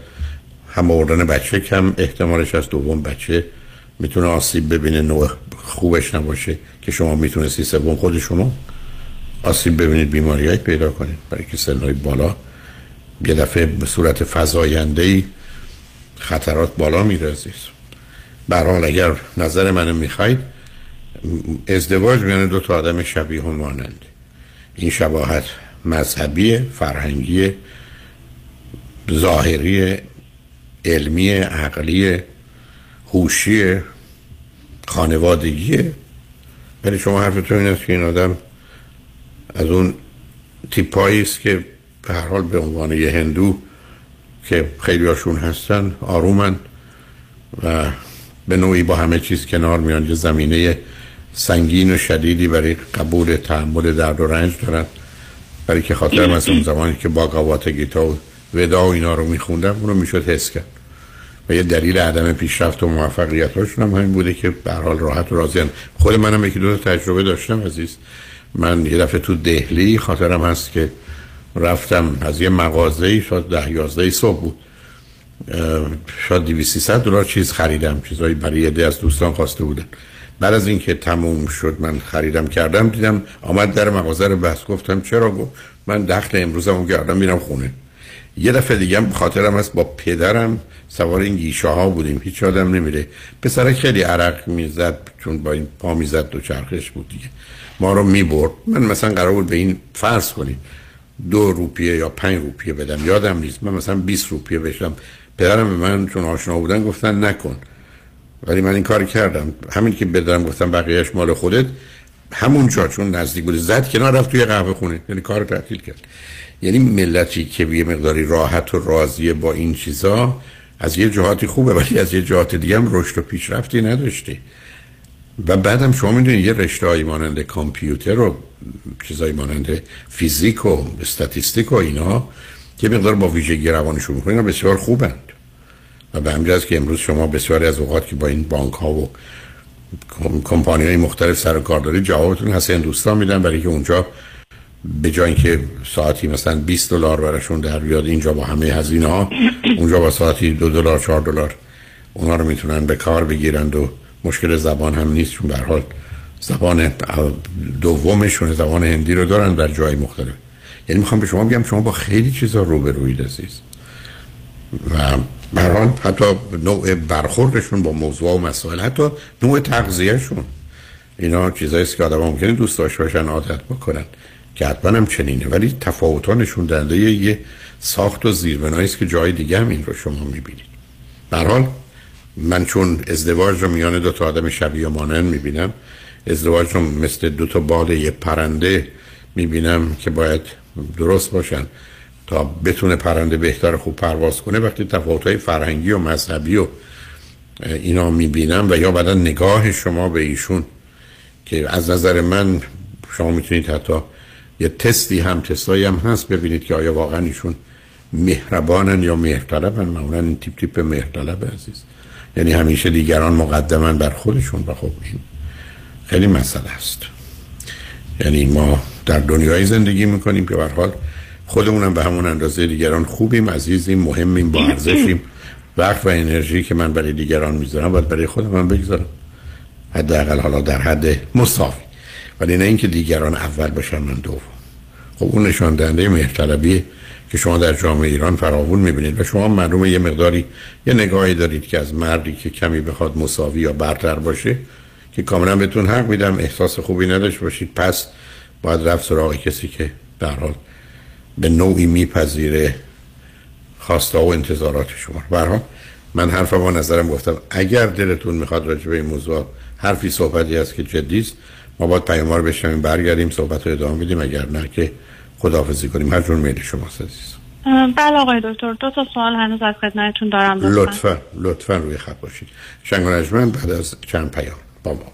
هم آوردن بچه کم احتمالش از دوم بچه می‌تونه آسیب ببینه نوع خوبش نباشه که شما می‌تونستی سوم خود شما آسیب ببینید بیماری پیدا کنید. برای که سنهای بالا یه دفعه به صورت فضاینده ای خطرات بالا میره عزیز. حال اگر نظر منو می‌خواید ازدواج میان دو تا آدم شبیه هم مانند این شباهت مذهبی فرهنگی ظاهری علمی عقلی هوشی خانوادگیه ولی شما حرفتون این است که این آدم از اون تیپایی است که به هر حال به عنوان یه هندو که خیلی هاشون هستن آرومن و به نوعی با همه چیز کنار میان. یه زمینه سنگین و شدیدی برای قبول تحمل درد و رنج دارن. برای که خاطرم از اون زمانی که با قوات گیتا و ودا و اینا رو میخوندم اونو می‌شد حس کرد. و یه دلیل عدم پیشرفت و موفقیت هاشون هم همین بوده که به حال راحت و راضی خود منم یکی دو تجربه داشتم عزیز. من یه دفعه تو دهلی خاطرم هست که رفتم از یه مغازه شاید ده یازده صبح بود. شاید 200 دلار چیز خریدم چیزایی برای یه از دوستان خواسته بودن. بعد از اینکه تموم شد من خریدم کردم دیدم آمد در مغازه رو بس گفتم چرا؟ گفت من دخل امروزم کردم میرم خونه. یه دفعه دیگه هم خاطرم هست با پدرم سوار این گیشه ها بودیم. هیچ آدم نمیره. پسرک خیلی عرق می‌زد چون با این پا می‌زد دو چرخش بود دیگه. ما رو می‌برد. من مثلا قرار بود به این فرض کنیم. دو روپیه یا پنج روپیه بدم. یادم نیست. من مثلا 20 روپیه بشم پدرم به من چون آشنا بودن گفتن نکن. ولی من این کار کردم. همین که بدارم گفتم بقیهش مال خودت همون جا چون نزدیک بود زد کنار رفت توی قهوه خونه. یعنی کار تعطیل کرد. یعنی ملتی که یه مقداری راحت و راضیه با این چیزا از یه جهاتی خوبه ولی از یه جهات دیگه هم رشد و پیشرفتی نداشته و بعدم شما می‌دونید یه رشته های مانند کامپیوتر و چیزایی مانند فیزیک و استاتیستیک و اینا که مقدار با ویژگی روانشون می‌کنین بسیار خوبند و به همین که امروز شما بسیاری از اوقات که با این بانک ها و کمپانی های مختلف سر کار دارید جوابتون هست. دوستان میدن برای که اونجا به جای اینکه ساعتی مثلا 20 دلار براشون در بیاد اینجا با همه هزینه ها اونجا با ساعتی دو دلار 4 دلار اونا رو می‌تونن به کار بگیرند و مشکل زبان هم نیست چون به حال زبان دومشون زبان هندی رو دارن در جای مختلف. یعنی می‌خوام به شما بگم شما با خیلی چیزا روبروید عزیز. و بران حتی نوع برخوردشون با موضوع و مسائل حتی نوع تغذیهشون. اینا چیزاییست که آدم ممکنه دوست داشته باشن عادت بکنن. که حتما هم چنینه. ولی تفاوتانشون دنده یه ساخت و زیربنایی است که جای دیگه هم این رو شما می‌بینید. حال من چون ازدواج رو میان دو تا آدم شبیه مانند می‌بینم ازدواج رو مثل دو تا بال یه پرنده می‌بینم که باید درست باشن. تا بتونه پرنده بهتر خوب پرواز کنه وقتی تفاوت‌های فرهنگی و مذهبی و اینا می‌بینم و یا بعدا نگاه شما به ایشون که از نظر من شما می‌تونید حتی یه تستی هم تستایی هم هست ببینید که آیا واقعا ایشون مهربانن یا مهرطلبن. معمولا این تیپ تیپ مهرطلب عزیز. یعنی همیشه دیگران مقدمن بر خودشون و خب این خیلی مسئله است. یعنی ما در دنیای زندگی می‌کنیم که حال خودمونم به همون اندازه دیگران خوبیم عزیزیم مهمیم با ارزشیم. وقت و انرژی که من برای دیگران می‌ذارم باید برای خودم هم بگذارم. حداقل حالا در حد مساوی. ولی نه اینکه دیگران اول باشن من دوم. خب اون نشان دهنده مهرطلبی که شما در جامعه ایران فراوون می‌بینید و شما معلومه یه مقداری یه نگاهی دارید که از مردی که کمی بخواد مساوی یا برتر باشه که کاملا بهتون حق میدم احساس خوبی نداشت باشید. پس باید رفت سراغ کسی که در حال به نوعی میپذیره خواسته و انتظارات شما. برها من حرف با نظرم گفتم. اگر دلتون می‌خواد راجع به این موضوع حرفی صحبتی هست که جدی است ما باید پیام رو بشنویم برگردیم صحبت رو ادامه بدیم. اگر نه که خداحافظی کنیم. هر جور میل شما عزیز بله آقای دکتر دو تا سوال هنوز از خدمتتون دارم لطفا. لطفا لطفا روی خط باشید. شنگ بعد از چند پیام با ما باشید.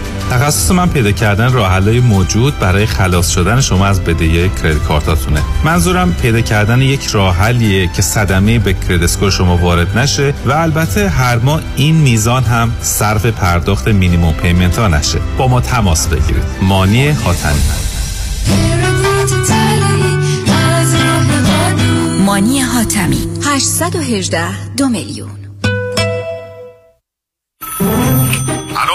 تخصص من پیدا کردن راه حل‌های موجود برای خلاص شدن شما از بدهی credit card اتونه. منظورم پیدا کردن یک راه حلیه که صدمه به credit score شما وارد نشه و البته هر ماه این میزان هم صرف پرداخت minimum payment ها نشه. با ما تماس بگیرید. مانی حاتمی. مانی حاتمی. 818 دو میلیون.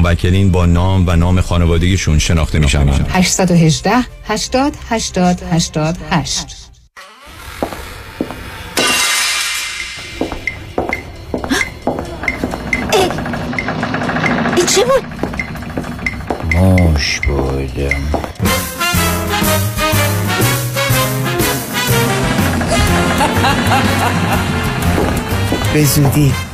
موکلین با نام و نام خانوادگیشون شناخته می شوند 818 80 80 88 این چی بود؟ موش بودم. به زودی.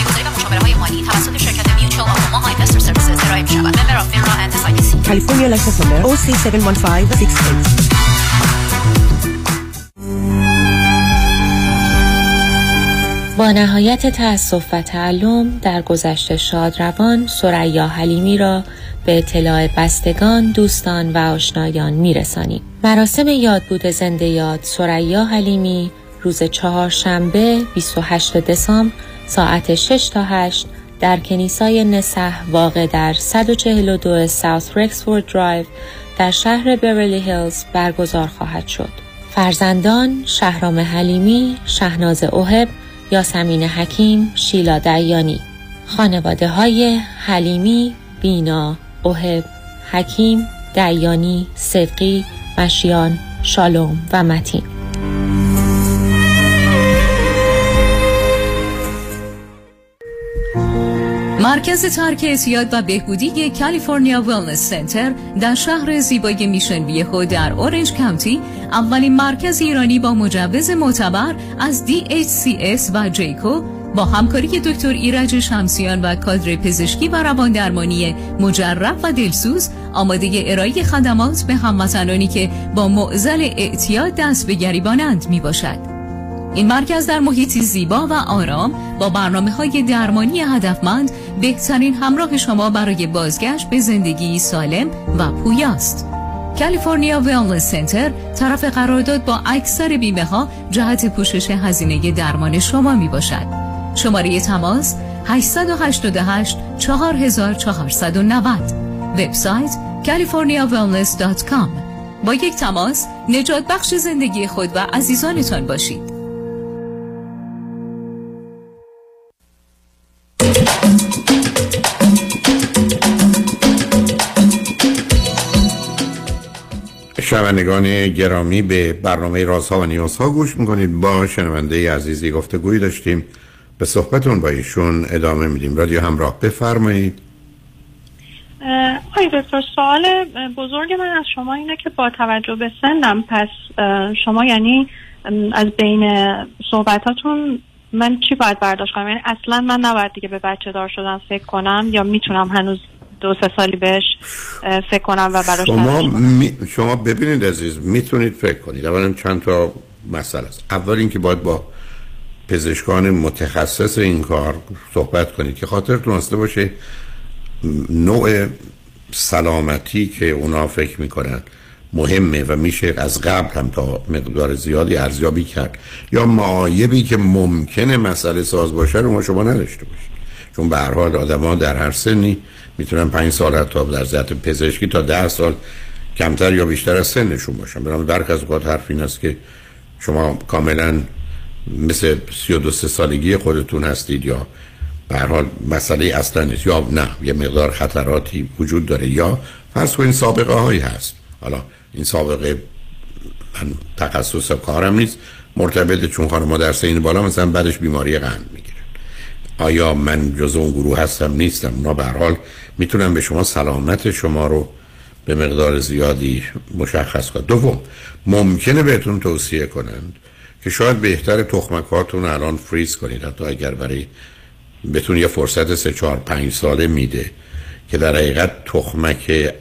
سرمایه گذاری و مشاوره های مالی توسط شرکت Mutual of Omaha Investor Services ارائه می شود member of FINRA and SIPC California license number OC71568. با نهایت تأسف و تألم در گذشته شادروان ثریا حلیمی را به اطلاع بستگان، دوستان و آشنایان میرسانیم. مراسم یادبود زنده یاد ثریا حلیمی روز چهارشنبه 28 دسامبر ساعت 6 تا 8 در کنیسای نسح واقع در 142 ساوت رکسفورد درایو در شهر بیورلی هیلز برگزار خواهد شد. فرزندان شهرام حلیمی، شهناز اوهب، یاسمین حکیم، شیلا دیانی خانواده های حلیمی، بینا، اوهب، حکیم، دیانی، صدقی، مشیان، شالوم و متین مرکز ترک اعتیاد و بهبودی کالیفرنیا Wellness Center در شهر زیبای میشن ویهو در اورنج کانتی اولین مرکز ایرانی با مجوز معتبر از DHCS و JCAHO با همکاری دکتر ایرج شمسیان و کادر پزشکی و روان درمانی مجرب و دلسوز آماده ارائه خدمات به هموطنانی که با معضل اعتیاد دست به گریبانند می باشد. این مرکز در محیطی زیبا و آرام با برنامه های درمانی هدفمند بهترین همراه شما برای بازگشت به زندگی سالم و پویاست. کالیفرنیا ویلنس سنتر طرف قرارداد با اکثر بیمه ها جهت پوشش هزینه درمان شما می باشد. شماره تماس 888 4490 وبسایت californiawellness.com با یک تماس نجات بخش زندگی خود و عزیزانتان باشید. شنوندگان گرامی به برنامه رازها و نیازها گوش می‌کنید. با شنونده عزیزی گفتگویی داشتیم. به صحبتون با ایشون ادامه میدیم. رادیو همراه بفرمایید. آقای دکتر سوال بزرگ من از شما اینه که با توجه به سنم پس شما یعنی از بین صحبتاتون من چی باید برداشت کنم؟ یعنی اصلا من نباید دیگه به بچه دار شدن فکر کنم یا می‌تونم هنوز دو سه سالی بهش فکر کنم و براش شما؟ می... شما ببینید عزیز می‌تونید فکر کنید. اولا چند تا مسئله است. اول اینکه باید با پزشکان متخصص این کار صحبت کنید که خاطرتون اصله باشه نوع سلامتی که اونا فکر می‌کنن مهمه و میشه از قبل هم تا مقدار زیادی ارزیابی کرد. یا معایبی که ممکنه مسئله ساز باشه رو ما شما نداشته باشید. چون به هر حال آدما در هر سنی می‌تونن پنج سال حتی در ذات پزشکی تا ده سال کمتر یا بیشتر از سنشون باشن برام درک از اوقات حرف این است که شما کاملا مثل سی و دو سالگی خودتون هستید یا به حال مسئله اصلا نیست. یا نه یه مقدار خطراتی وجود داره یا فرض کنید سابقه هایی هست. حالا این سابقه من تخصص کارم نیست. مرتبط چون خانم در سین بالا مثلا بعدش بیماری قند می‌گیرن آیا من جز اون گروه هستم؟ نیستم. اونا به حال می‌تونم به شما سلامت شما رو به مقدار زیادی مشخص کنم دوم ممکنه بهتون توصیه کنند که شاید بهتر تخمکاتون الان فریز کنید. حتی اگر برای بهتون یه فرصت سه چهار پنج ساله میده که در حقیقت تخمک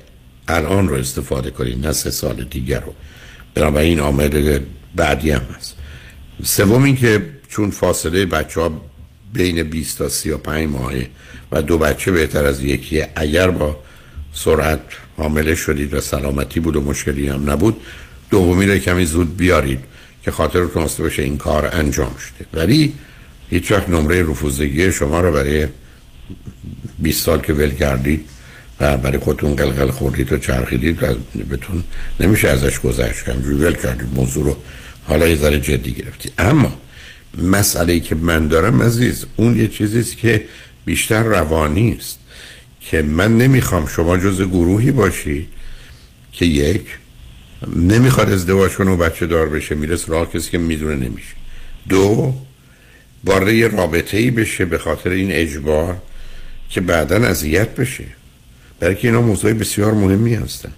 الان رو استفاده کنید نه سه سال دیگر رو. بنابراین عامل بعدی هم هست. سوم این که چون فاصله بچه ها بین 20 تا 35 ماهه و دو بچه بهتر از یکیه اگر با سرعت حامله شدید و سلامتی بود و مشکلی هم نبود دومی رو کمی زود بیارید که خاطرتون هسته باشه این کار انجام شده. ولی هیچ وقت نمره رفوزگی شما رو برای 20 سال که ول کردید و برای خودتون قلقل خوردید و چرخیدید و بتون نمیشه ازش گذشت. همجوری ول کردید موضوع رو حالا یه ذره جدی گرفتید. اما مسئله که من دارم عزیز اون یه چیزیست که بیشتر روانی است که من نمی‌خوام شما جز گروهی باشید که یک نمی‌خواد ازدواج کنه و بچه دار بشه میرس راه کسی که می‌دونه نمیشه. دو وارد یه رابطه ای بشه به خاطر این اجبار که بعدا اذیت بشه. برای که اینا موضوع بسیار مهمی هستن.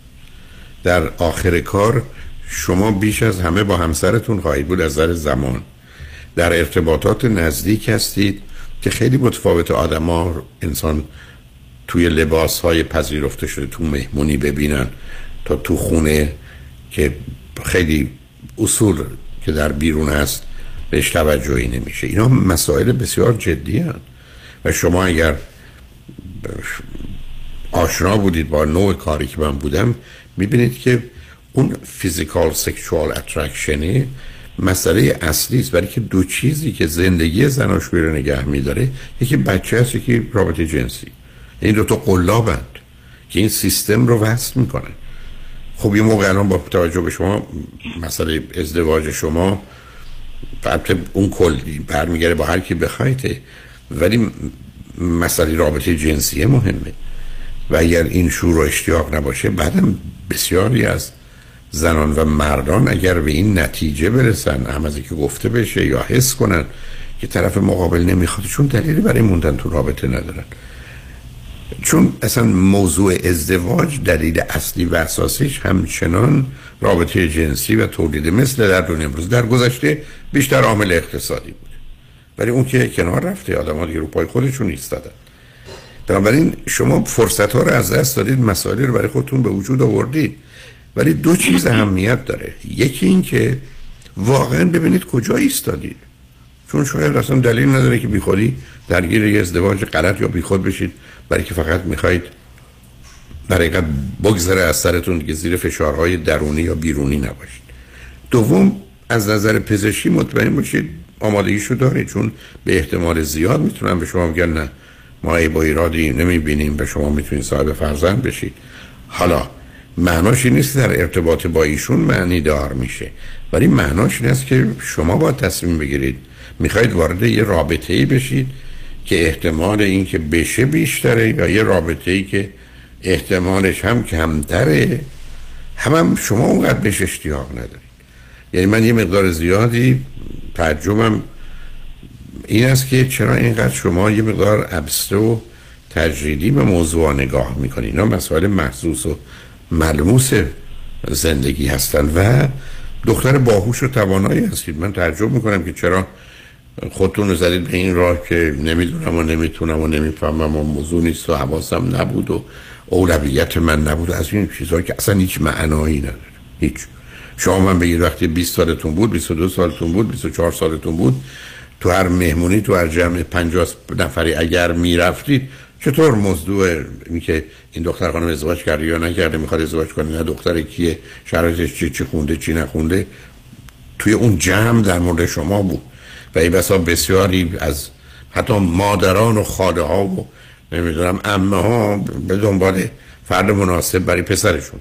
در آخر کار شما بیش از همه با همسرتون خواهید بود از نظر زمان. در ارتباطات نزدیک هستید که خیلی متفاوت آدما انسان توی لباس های پذیرفته شده تو مهمونی ببینن تا تو خونه که خیلی اصول که در بیرون هست بهش توجهی نمیشه. اینا مسائل بسیار جدی هست و شما اگر آشنا بودید با نوع کاری که من بودم می‌بینید که اون فیزیکال سکشوال اترکشنه مسئله اصلی است برای که دو چیزی که زندگی زناشویی رو نگه میداره یکی بچه هست یکی رابطه جنسی. این دو تا قلابند که این سیستم رو وصل می‌کنن خب یه موقع الان با توجه به شما مسئله ازدواج شما البته اون کلی برمیگره با هر کی بخواید ولی مسئله رابطه جنسی مهمه. و اگر این شور و اشتیاق نباشه بعدم بسیاری از زنان و مردان اگر به این نتیجه برسن هم از که گفته بشه یا حس کنن که طرف مقابل نمی‌خواد چون دلیلی برای موندن تو رابطه ندارن. چون اصلا موضوع ازدواج دلیل اصلی و اساسیش همچنان رابطه جنسی و تولید مثل در دنیا امروز در گذشته بیشتر عامل اقتصادی بود. ولی اون که کنار رفته آدم ها دیگه رو پای خودشون ایستادن. بنابراین شما فرصت ها رو از دست دادید مسائلی رو برای خودتون به وجود آوردید. ولی دو چیز اهمیت داره. یکی این که واقعا ببینید کجا ایستادید چون شاید اصلا دلیل نداره که بیخودی درگیر یه ازدواج غلط یا بیخود بشید برای که فقط می‌خواید در حقیقت بگذره از سرتون که زیر فشارهای درونی یا بیرونی نباشید. دوم از نظر پزشکی مطمئن باشید آمادگیشو دارید چون به احتمال زیاد می‌تونم به شما بگن نه ما ای با ایرادی نمی‌بینیم و شما می‌تونید صاحب فرزند بشید. حالا معناش این نیست در ارتباط با ایشون معنی دار میشه. ولی معناش این است که شما با تصمیم بگیرید. می‌خواید وارد یه رابطه ای بشید که احتمال این که بشه بیشتره یا یه رابطه ای که احتمالش هم کمتره. هم, هم شما اونقدر بهش اشتیاق ندارید. یعنی من یه مقدار زیادی تعجبم این است که چرا اینقدر شما یه مقدار ابسته و تجریدی به موضوع نگاه می‌کنید. اینا مسائل محسوس و ملموس زندگی هستند و دختر باهوش و توانایی هستید. من تعجب می‌کنم که چرا خودتون رو زدید به این راه که نمی‌دونم و نمی‌تونم و نمی‌فهمم و موضوع نیست و حواسم نبود و اولویت من نبود. از این چیزهایی که اصلا هیچ معنایی نداره. هیچ. شما من بگید وقتی 20 سالتون بود 22 سالتون بود 24 سالتون بود تو هر مهمونی تو هر جمع 50 نفری اگر می‌رفتید چطور موضوع اینکه این دختر خانم ازدواج کرده یا نکرده می‌خواد ازدواج کنه نه دختر کیه شرایطش چی چی خونده چی نخونده توی اون جمع در مورد شما بود. و این بسا بسیاری از حتی مادران و خاله ها و نمی‌دونم امه ها به دنبال فرد مناسب برای پسرشون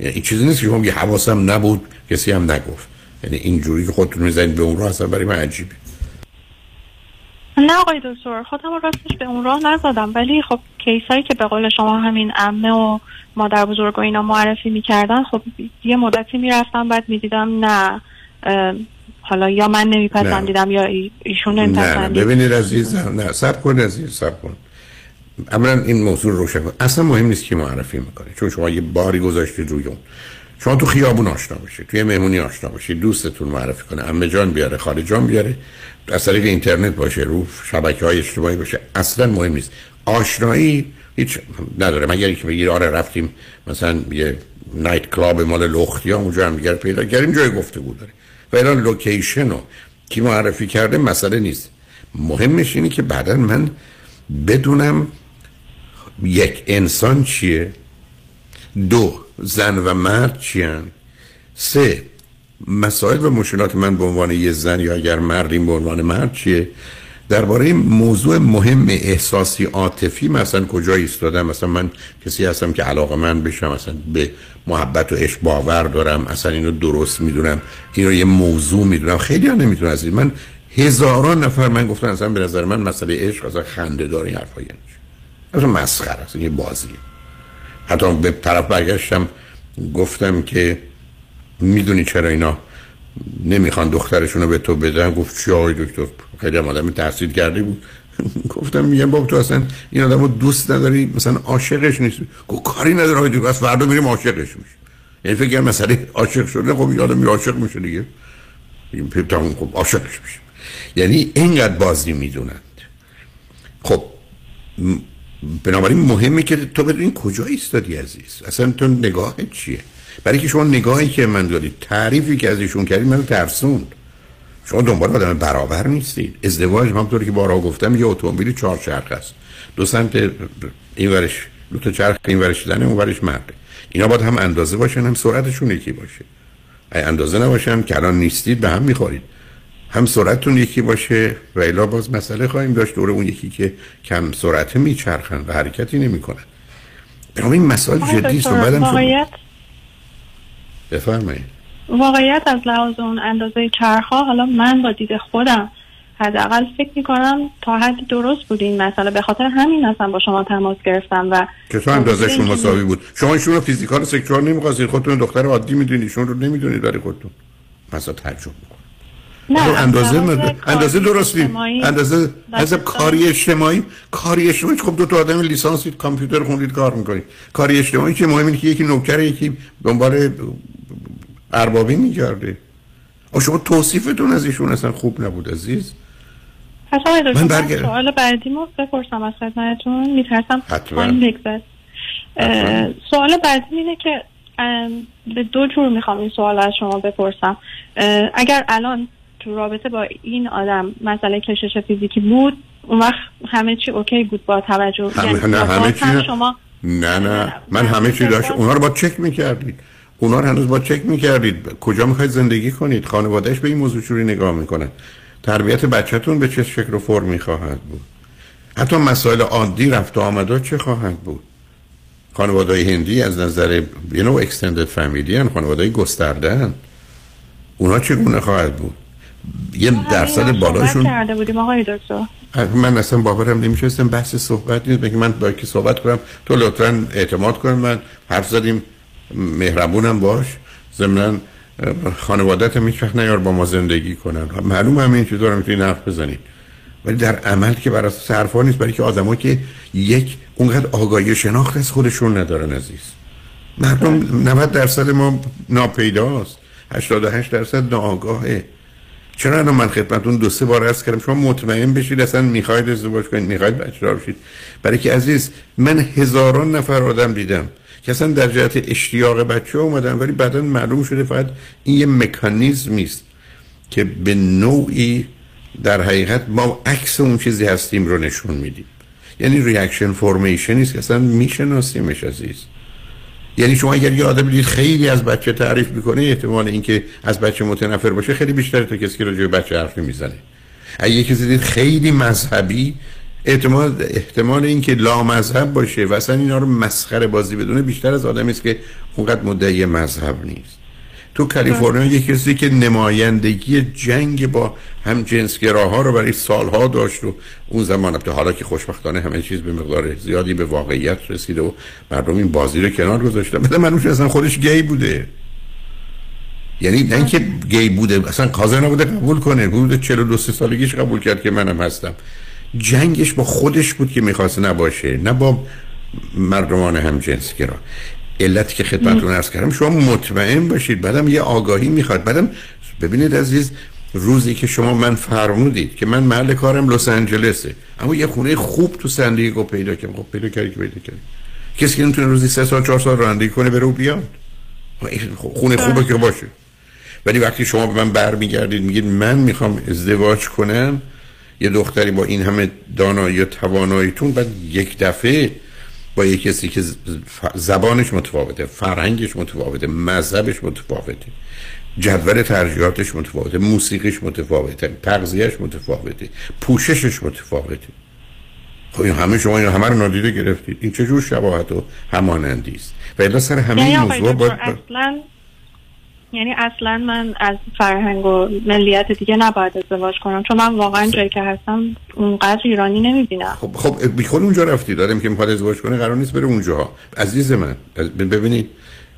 یعنی این چیزی نیست که شما حواسم نبود کسی هم نگفت. یعنی اینجوری که خودتون می‌زنید به اون راه اصلا برای من عجیبه. نه آقای دکتر خودم راستش به اون راه نزدم. ولی خب کیس هایی که به قول شما همین امه و مادر بزرگ و اینا معرفی می‌کردن خب یه مدتی می‌رفتم بعد می‌دیدم نه حالا یا من نمیپسندیدم یا ایشون نمیپسندید نه ببینید عزیزم نه سب کن عزیز سب کن. اولا این موضوع روشن کن. اصلا مهم نیست که معرفی می‌کنه چون شما یه باری گذاشتید روی اون. شما تو خیابون آشنا بشید توی مهمونی آشنا بشید دوستتون معرفی کنه امه جان بیاره خاله جان بیاره از طریق اینترنت باشه رو شبکه های اجتماعی باشه اصلا مهم نیست. آشنایی هیچ نداره. مگر که بگیر آره رفتیم مثلا یه نایت کلاب مال لختی اونجا هم دیگر پیدا کردیم جای گفتگو داره. و الان لوکیشن رو کی معرفی کرده مسئله نیست. مهمش اینه که بعدا من بدونم یک انسان چیه دو زن و مرد چیان؟ سه مسائل و مشکلات من به عنوان یه زن یا اگر مردیم به عنوان مرد چیه؟ درباره موضوع مهم احساسی عاطفی مثلا کجا ایستادم؟ مثلا من کسی هستم که علاقه من بشم؟ مثلا به محبت و عشق باور دارم؟ اصلا اینو درست می‌دونم؟ اینو یه موضوع می‌دونم؟ خیلی ها نمی‌تونم از من هزاران نفر من گفتن اصلا به نظر من مسئله عشق اصلا خنده داری حرفایی اصلا مسخره است یه بازیه. حتی به طرف برگشتم گفتم که می‌دونی چرا اینا نمی‌خوان دخترشون رو به تو بدن؟ گفت چی آقای دکتر؟ خیلی هم آدم تحصیل کرده بود. گفتم میگم بابا تو اصلا این آدم رو دوست نداری مثلا عاشقش نیست گفت کاری نداره آقای دکتر از فردا میریم عاشقش میشه یعنی فکر مسئله عاشق شده خب این آدم عاشق میشه دیگه. این خب عاشقش میشه یعنی اینقدر بازی می‌دونند. خب بنابراین مهمه که تو بدونی کجا ایستادی عزیز؟ اصلا تو نگاه چیه؟ برای که شما نگاهی که من دارید تعریفی که از ایشون کردید منو ترسوند. شما دنبال آدم برابر نیستید. ازدواج همونطوری که بارها گفتم یه اتومبیل چهار چرخ است. دو سمت این ورش دو تا چرخ این ورش زنه اون ورش مرده اینا باید هم اندازه باشن هم سرعتشون یکی باشه. ای اندازه نباشن که الان نیستید به هم می‌خورید. هم سرعتتون یکی باشه. و الا باز مسئله خواهیم داشت. دور اون یکی که کم سرعت میچرخن و حرکتی نمی‌کنن. این مسائل جدی است و واقعیت بفرمایید. واقعیت از لحاظ اون اندازه چرخها حالا من با دید خودم حداقل فکر می‌کنم تا حد درست بود این مسئله. به خاطر همین اصلا با شما تماس گرفتم و چطور اندازهشون مساوی بود. شما ایشون رو فیزیکال سکشوال نمی‌خواستید. خودتون دختر عادی می‌دونید. ایشون رو نمی‌دونید برای خودتون. مثلا تعجب نه اندازه اندازه درست اندازه از کاری اجتماعی کاری اجتماعی خب دو تا آدم لیسانس کامپیوتر خوندید کار می‌کنید. کاری اجتماعی که مهم اینه که یکی نوکر یکی دنبال اربابی میگرده. و شما توصیفتون از ایشون اصلا خوب نبود عزیز. من برگرد سوال بعدی ما بپرسم از خدمتتون. میترسم سوال بعدی اینه که به دو جور می‌خوام این سوال از شما بپرسم. اگر الان تو رابطه با این آدم مسئله کشش فیزیکی بود اون وقت همه چی اوکی بود با توجه. همه یعنی نه همه چی شما نه نه. من همه چی داشت اونا رو با چک می‌کردید. اونا رو هنوز با چک می‌کردید. کجا می‌خواید زندگی کنید؟ خانوادهش به این موضوع چوری نگاه می‌کنن؟ تربیت بچهتون به چه شکل و فرمی خواهد بود؟ حتی مسائل عادی رفت و آمده چه خواهد بود؟ خانواده هندی از نظر یه نوع اکستندد فامیلی هن خانواده گسترده هن. اونا چگونه خواهد بود؟ یه درصد بالاشون کرده بودیم آقای دکتر. من اصلا باورم نمیشه بحث صحبت نیست. بگی من با کی صحبت کنم؟ تو لطفا اعتماد کن من حرف زدیم. مهربونم باش. ضمن خانوادت هم هیچ نیار با ما زندگی کنن. معلوم همین چیزا رو می‌تونی نفت بزنید. ولی در عمل که برای صرفا نیست برای که آدما که یک اونقدر آگاهی شناخت از خودشون ندارن عزیز. مردم 90 درصد ما ناپیداست. 88 درصد ناآگاهه. چرا الان من خدمتتون دو سه بار عرض کردم شما مطمئن بشید اصلا می‌خواید ازدواج کنید می‌خواید بچه دار بشید. برای که عزیز من هزاران نفر آدم دیدم که اصلا در جهت اشتیاق بچه اومدن ولی بعدا معلوم شده فقط این یه مکانیزمی است که به نوعی در حقیقت ما عکس اون چیزی هستیم رو نشون میدیم. یعنی ریاکشن فرمیشنی است که اصلا میشناسیمش عزیز. یعنی شما اگر یه آدم دید خیلی از بچه تعریف می‌کنه احتمال اینکه از بچه متنفر باشه خیلی بیشتره تا کسی که راجع به بچه حرف می‌زنه اگه یه کسی دید خیلی مذهبی احتمال احتمال اینکه لا مذهب باشه و اصلا اینا رو مسخره بازی بدونه بیشتر از آدمی است که اونقدر مدعی مذهب نیست. تو کالیفرنیا یه کسی که نمایندگی جنگ با هم جنسگراها رو برای سالها داشت و اون زمان البته حالا که خوشبختانه همه چیز به مقدار زیادی به واقعیت رسیده و مردم این بازی رو کنار گذاشتن. بده من اصلا خودش گی بوده. یعنی نه اینکه گی بوده اصلا قاضی نبوده قبول کنه. بوده 42 سالگیش قبول کرد که منم هستم. جنگش با خودش بود که می‌خواست نباشه نه با مردمان هم جنسگرا. علتی که خدمتتون عرض کردم شما مطمئن باشید بعدم یه آگاهی می‌خواد. بعدم ببینید عزیز روزی که شما من فرمودید که من محل کارم لس آنجلسه اما یه خونه خوب تو سندیگو پیدا کردم. خب پیدا کردی که پیدا کردی. کسی که نمی‌تونه روزی سه سال چهار سال رانندگی کنه بره و بیاد. خونه خوبه که باشه. ولی وقتی شما به من برمیگردید میگید من می‌خوام ازدواج کنم یه دختری با این همه دانایی و تواناییتون بعد یک دفعه با یه کسی که زبانش متفاوته فرهنگش متفاوته مذهبش متفاوته جدول ترجیحاتش متفاوته موسیقیش متفاوته تغذیهش متفاوته پوششش متفاوته. خب این همه شما این همه رو نادیده گرفتید. این چجور شباهت و همانندی است؟ و الا سر همه این موضوع باید اصلا یعنی اصلا من از فرهنگ و ملیت دیگه نباید ازدواج کنم چون من واقعا جایی که هستم اونقدر ایرانی نمی‌بینم. خب خب بیخود اونجا رفتی دارم که می‌خواد ازدواج کنه قرار نیست بره اونجا عزیز من ببینید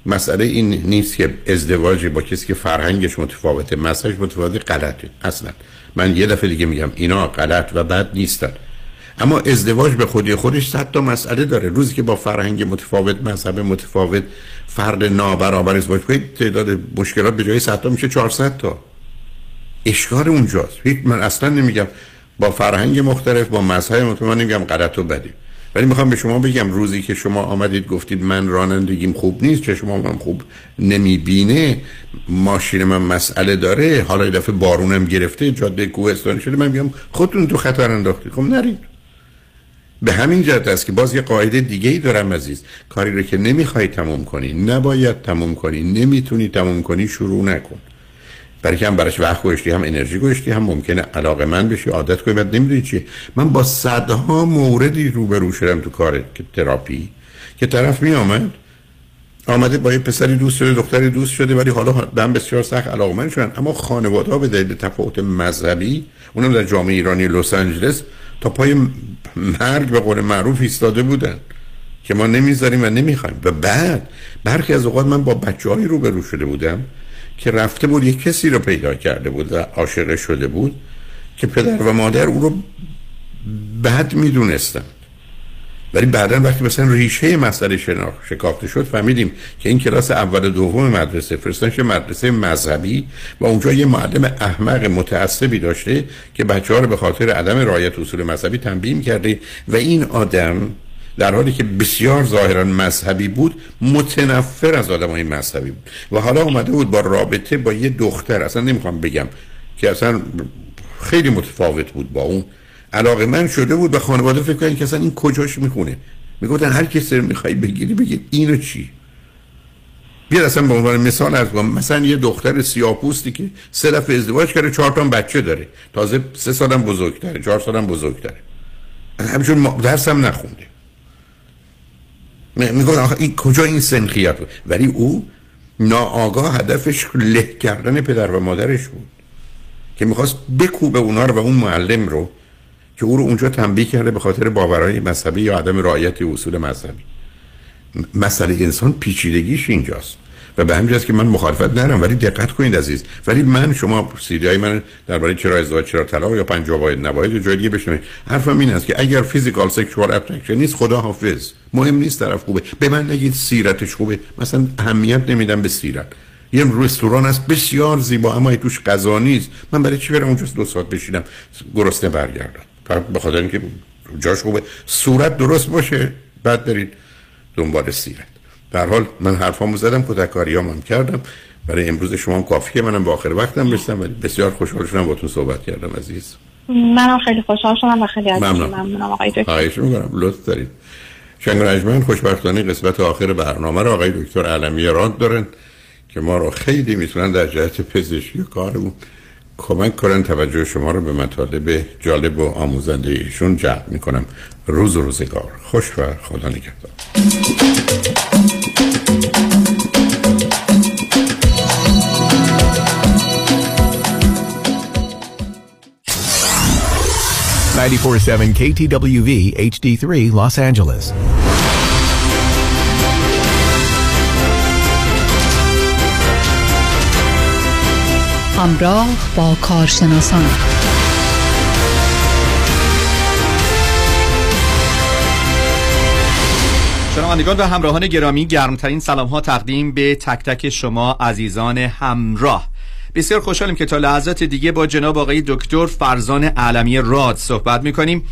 مسئله این نیست که ازدواجی با کسی که فرهنگش متفاوته مسئلهش متفاوته غلطه. اصلا. من یه دفعه دیگه میگم اینا غلط و بد نیستن. اما ازدواج به خودی خودش صد تا مسئله داره. روزی که با فرهنگ متفاوت مذهب متفاوت فرد نابرابر ازدواج کنید تعداد مشکلات به جای 100 تا میشه 400 تا. اشکار اونجاست. هیچ من اصلا نمیگم با فرهنگ مختلف با مذهب مختلف من نمیگم غلط و بدی. ولی می‌خوام به شما بگم روزی که شما آمدید گفتید من رانندگیم خوب نیست چه شما من خوب نمی‌بینه ماشین من مسئله داره حالا یه دفعه بارونم گرفته جاده کوهستانی شده من میگم خودتون تو خطر انداختید. خب نرید. به همین جهت است که باز یه قاعده دیگه ای دارم عزیز. کاری رو که نمی‌خوای تموم کنی نباید تموم کنی نمی‌تونی تموم کنی شروع نکن. برای که هم براش وقت گوشتی هم انرژی گوشتی هم ممکنه علاقه من بشی عادت کنی. بعد نمی‌دونی چیه. من با صدها موردی روبرو شدم تو کار تراپی که طرف می آمد آمده با یه پسری دوست شده دختری دوست شده ولی حالا دم بسیار سخت علاقه من شدن. اما خانواده ها به دلیل تفاوت مذهبی اونم در جامعه ایرانی لس آنجلس تا پای مرگ به قول معروف ایستاده بودن که ما نمی‌ذاریم و نمی‌خوایم. و بعد برخی از اوقات من با بچه رو روبرو شده بودم که رفته بود یک کسی رو پیدا کرده بود و عاشق شده بود که پدر و مادر او رو بد می‌دونستن. ولی بعدا وقتی مثلا ریشه مسئله شکافته شد فهمیدیم که این کلاس اول و دوم مدرسه فرستانش مدرسه مذهبی و اونجا یه معلم احمق متعصبی داشته که بچه ها رو به خاطر عدم رعایت اصول مذهبی تنبیه کرده و این آدم در حالی که بسیار ظاهرا مذهبی بود متنفر از آدم های مذهبی بود. و حالا اومده بود با رابطه با یه دختر اصلا نمی‌خوام بگم که اصلا خیلی متفاوت بود با اون. علاقه من شده بود به خانواده فکر کنن که اصلا این کجاش می‌خونه. می‌گفتن هر کسی رو می‌خوای بگیری بگیر اینو چی؟ بیاد اصلا به عنوان مثال از مثلا یه دختر سیاپوستی که سه دفعه ازدواج کرده چهار تا بچه داره. تازه سه سالم بزرگتره چهار سالم بزرگتره. همچون درسم نخونده. میگن آخه این کجا این سنخیت بود؟ ولی او ناآگاه هدفش له کردن پدر و مادرش بود. که می‌خواست بکوبه اونا رو و اون معلم رو که او رو اونجا تنبیه کرده به خاطر باورهای مذهبی یا عدم رعایت اصول مذهبی. مسئله انسان پیچیدگیش اینجاست. و به همین که من مخالفت ندارم ولی دقت کنید عزیز. ولی من شما سیدی های من درباره چرا ازدواج چرا طلاق یا پنج واحد نباید جای دیگه بشنوید. حرفم این است که اگر physical sexual attraction نیست خدا حافظ مهم نیست طرف خوبه. به من نگید سیرتش خوبه. مثلا اهمیت نمیدم به سیرت. یه رستوران است بسیار زیبا اما توش غذا نیست. من برای چی برم اونجا دو ساعت بشینم؟ گرسنه برگردم. فقط به خاطر اینکه جاش خوبه. صورت درست باشه بعد برید دنبال سیرت. در حال من حرفامو زدم کتککاریام هم کردم. برای امروز شما هم کافیه منم به آخر وقتم رسیدم. ولی بسیار خوشحال شدم باتون صحبت کردم عزیز. منم خیلی خوشحال شدم و خیلی ممنون. ممنونم. آقای دکتر. خواهش می‌کنم. لطف دارید. شنگ رجمن خوشبختانه قسمت آخر برنامه رو آقای دکتر علمی راد دارن که ما رو خیلی می‌تونن در جهت پزشکی کارمون کمک کنن توجه شما رو به مطالب جالب و آموزنده ایشون جلب می‌کنم. روز و روزگار. خوش و خدا نگهدار. KTWV HD3 Los Angeles. همراه با کارشناسان. شنوندگان و همراهان گرامی گرمترین سلام ها تقدیم به تک تک شما عزیزان همراه. بسیار خوشحالیم که تا لحظات دیگه با جناب آقای دکتر فرزان علمی راد صحبت می‌کنیم.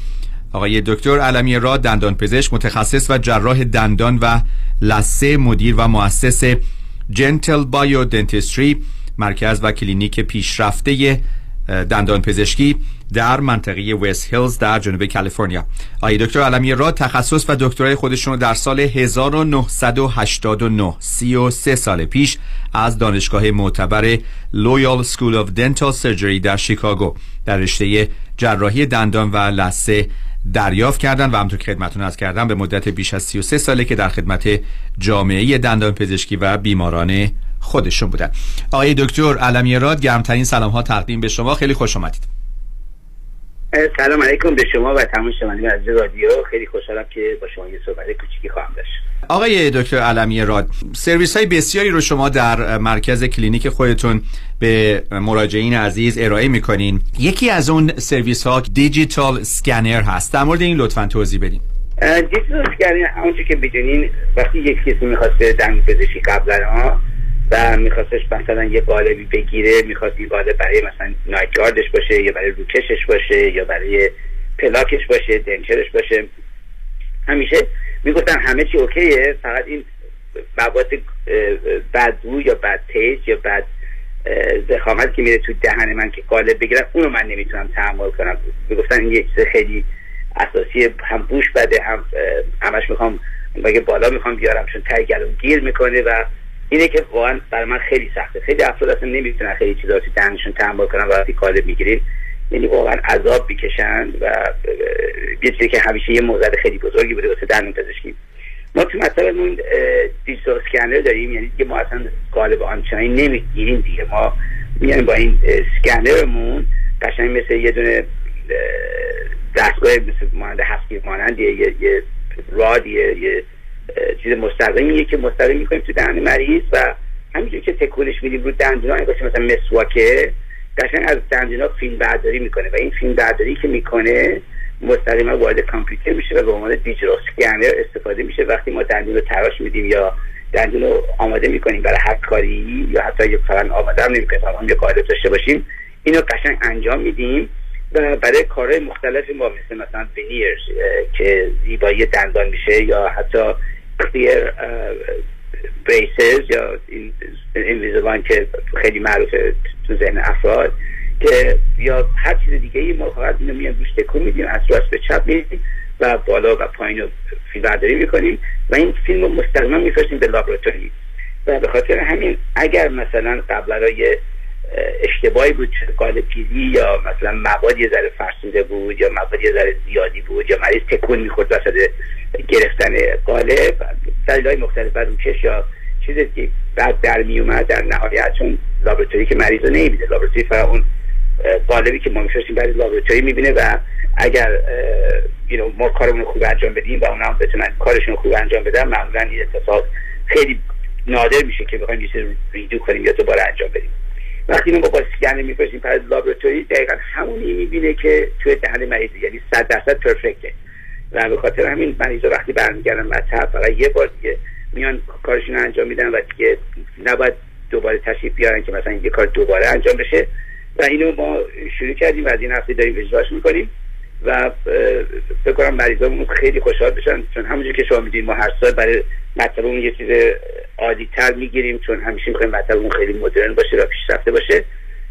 آقای دکتر علمی راد دندان پزشک متخصص و جراح دندان و لثه مدیر و مؤسس Gentle Bio Dentistry مرکز و کلینیک پیشرفته دندان پزشکی در منطقه وست هیلز در جنوب کالیفرنیا. آقای دکتر علمی راد تخصص و دکترای خودشون در سال 1989 33 سال پیش از دانشگاه معتبر Loyola School of Dental Surgery در شیکاگو در رشته جراحی دندان و لثه دریافت کردن و همونطور که خدمتتون عرض کردم به مدت بیش از 33 ساله که در خدمت جامعه دندان پزشکی و بیماران خودشون بودن. آقای دکتر علمی راد گرمترین سلام ها تقدیم به شما. خیلی خوش آمدید. سلام علیکم به شما و تمام شنوندگان عزیز رادیو. خیلی خوشحالم که با شما یه صحبت کوچیکی خواهم داشت. آقای دکتر علمی راد سرویس های بسیاری رو شما در مرکز کلینیک خودتون به مراجعین عزیز ارائه می‌کنین. یکی از اون سرویس ها digital scanner هست. در مورد این لطفا توضیح بدین. دیجیتال سکنر همونجور که بدونین وقتی یک کسی می‌خواست به دندون پزشکی قبلا ها و میخواستش مثلا یه قالبی بگیره می‌خواست این قالب برای مثلا نایت گاردش باشه یا برای روکشش باشه یا برای پلاکش باشه دنچرش باشه. همیشه می‌گفتن همه چی اوکیه فقط این مواد بدبو یا بد تیست یا بد زخامت که میره تو دهن من که قالب بگیرم اونو من نمی‌تونم تحمل کنم. می‌گفتن این یه خیلی اساسی هم بوش بده هم همش می‌خوام اگه بالا می‌خوام بیارم چون تای گیر می‌کنه و اینه که واقعا برای من خیلی سخته. خیلی افراد اصلا نمی‌تونن خیلی چیزا رو دهنشون تحمل کنن وقتی قالب می‌گیریم یعنی واقعا عذاب می‌کشن و یه چیزی که همیشه یه موزد خیلی بزرگی بوده واسه دندون پزشکی. ما تو مطلبمون دیجیتال اسکنر داریم یعنی دیگه ما اصلا قالب آنچنانی نمی‌گیریم دیگه. ما میایم با این اسکنرمون قشنگ مثل یه دونه دستگاه مثل مانند هفتی مانند یه, یه رادیه یه چیز مستقیمیه که مستقیم می‌کنیم تو دهن مریض و همینجور که تکونش میدیم رو دندونا باشه مثلا مسواکه قشنگ از دندونا فیلم برداری می‌کنه و این فیلم برداری که می‌کنه مستقیما وارد کامپیوتر میشه و به عنوان دیجیتال اسکنر استفاده میشه وقتی ما دندون رو تراش میدیم یا دندون رو آماده می‌کنیم برای هر کاری یا حتی یه فقط آماده هم نمی‌کنیم فقط یه قالب داشته باشیم اینو قشنگ انجام میدیم برای کارهای مختلف ما مثل مثلا وینیرز که زیبایی دندان میشه یا حتی کلیر بریسز یا این که خیلی معروفه تو ذهن افراد که یا هر چیز دیگه ای ما فقط اینو میان روش تکون میدیم از راست به چپ میدیم و بالا و پایین رو فیلم برداری می‌کنیم و این فیلم رو مستقیما میفرستیم به لابراتوری. و به خاطر همین اگر مثلا قبلا یه اشتباهی بود قالب گیری یا مثلا مواد یه ذره فرسوده بود یا مواد یه ذره زیادی بود یا مریض تکون می‌خورد وسط گرفتن قالب دلایل مختلف روکش یا چیز که بعد در میومد در نهایت چون لابراتوری که مریض رو نمیده لابراتوری فقط اون قالبی که ما میفرستیم برای لابراتوری می‌بینه و اگر ما کارمون خوب انجام بدیم و اونا هم بتونن کارشون خوب انجام بدن معمولا این اتفاق خیلی نادر میشه که بخوایم یه ریدو کنیم یا دوباره انجام بدیم. وقتی اینو با با سکن میفرستیم پس لابراتوری دقیقا همونی می‌بینه که توی دهن مریض یعنی صد درصد پرفکته. و به خاطر همین مریضا وقتی برمیگردن مطب فقط یه بار دیگه میان کارشون رو انجام میدن و دیگه نباید دوباره تشریف بیارن که مثلا یه کار دوباره انجام بشه. و اینو ما شروع کردیم و از این هفته داریم اجراش می‌کنیم. و فکر کنم مریضامون خیلی خوشحال بشن چون همونجور که شما میدین ما هر سال برای مطلبمون یه چیز عادی تر می‌گیریم چون همیشه می‌خوایم مطلبمون خیلی مدرن باشه و پیشرفته باشه.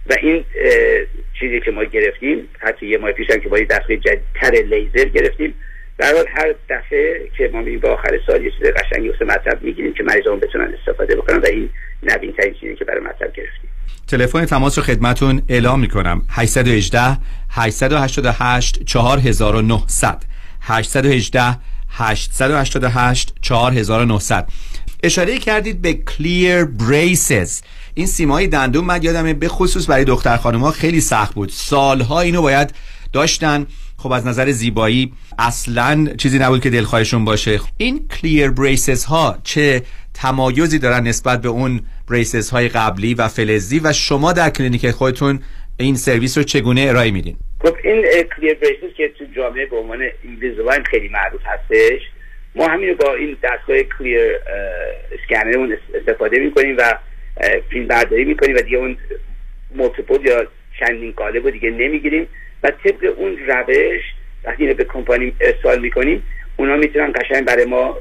و این چیزی که ما گرفتیم حتی یه ماه پیش هم که با یه دستگاه جدیدتر لیزر گرفتیم در حال هر دفعه که ما می‌بینیم به آخر سال یه چیز قشنگی واسه مطلب می‌گیریم که مریضامون بتونن استفاده بکنن و این نوین ترین چیزی که برای مطلب گرفتیم. تلفن تماس رو خدمتون اعلام می‌کنم. 818 888 4900 818 888 4900 اشاره کردید به کلیر بریسز این سیمای دندون من یادمه به خصوص برای دختر خانم خیلی سخت بود. سالها اینو باید داشتن. خب از نظر زیبایی اصلا چیزی نبود که دلخواهشون باشه. این کلیر بریسز ها چه تمایزی دارن نسبت به اون braces های قبلی و فلزی و شما در کلینیک خودتون این سرویس رو چگونه ارائه میدین؟ خب این clear braces که تو جامعه به عنوان Invisalign خیلی معروف هستش ما همین با این دستگاه clear scanner مون استفاده می‌کنیم و فیلم برداری می‌کنیم و دیگه اون multiple یا چندین قالب رو دیگه نمی‌گیریم و طبق اون روش وقتی به کمپانی ارسال می‌کنیم اونا می‌تونن قشنگ برای ما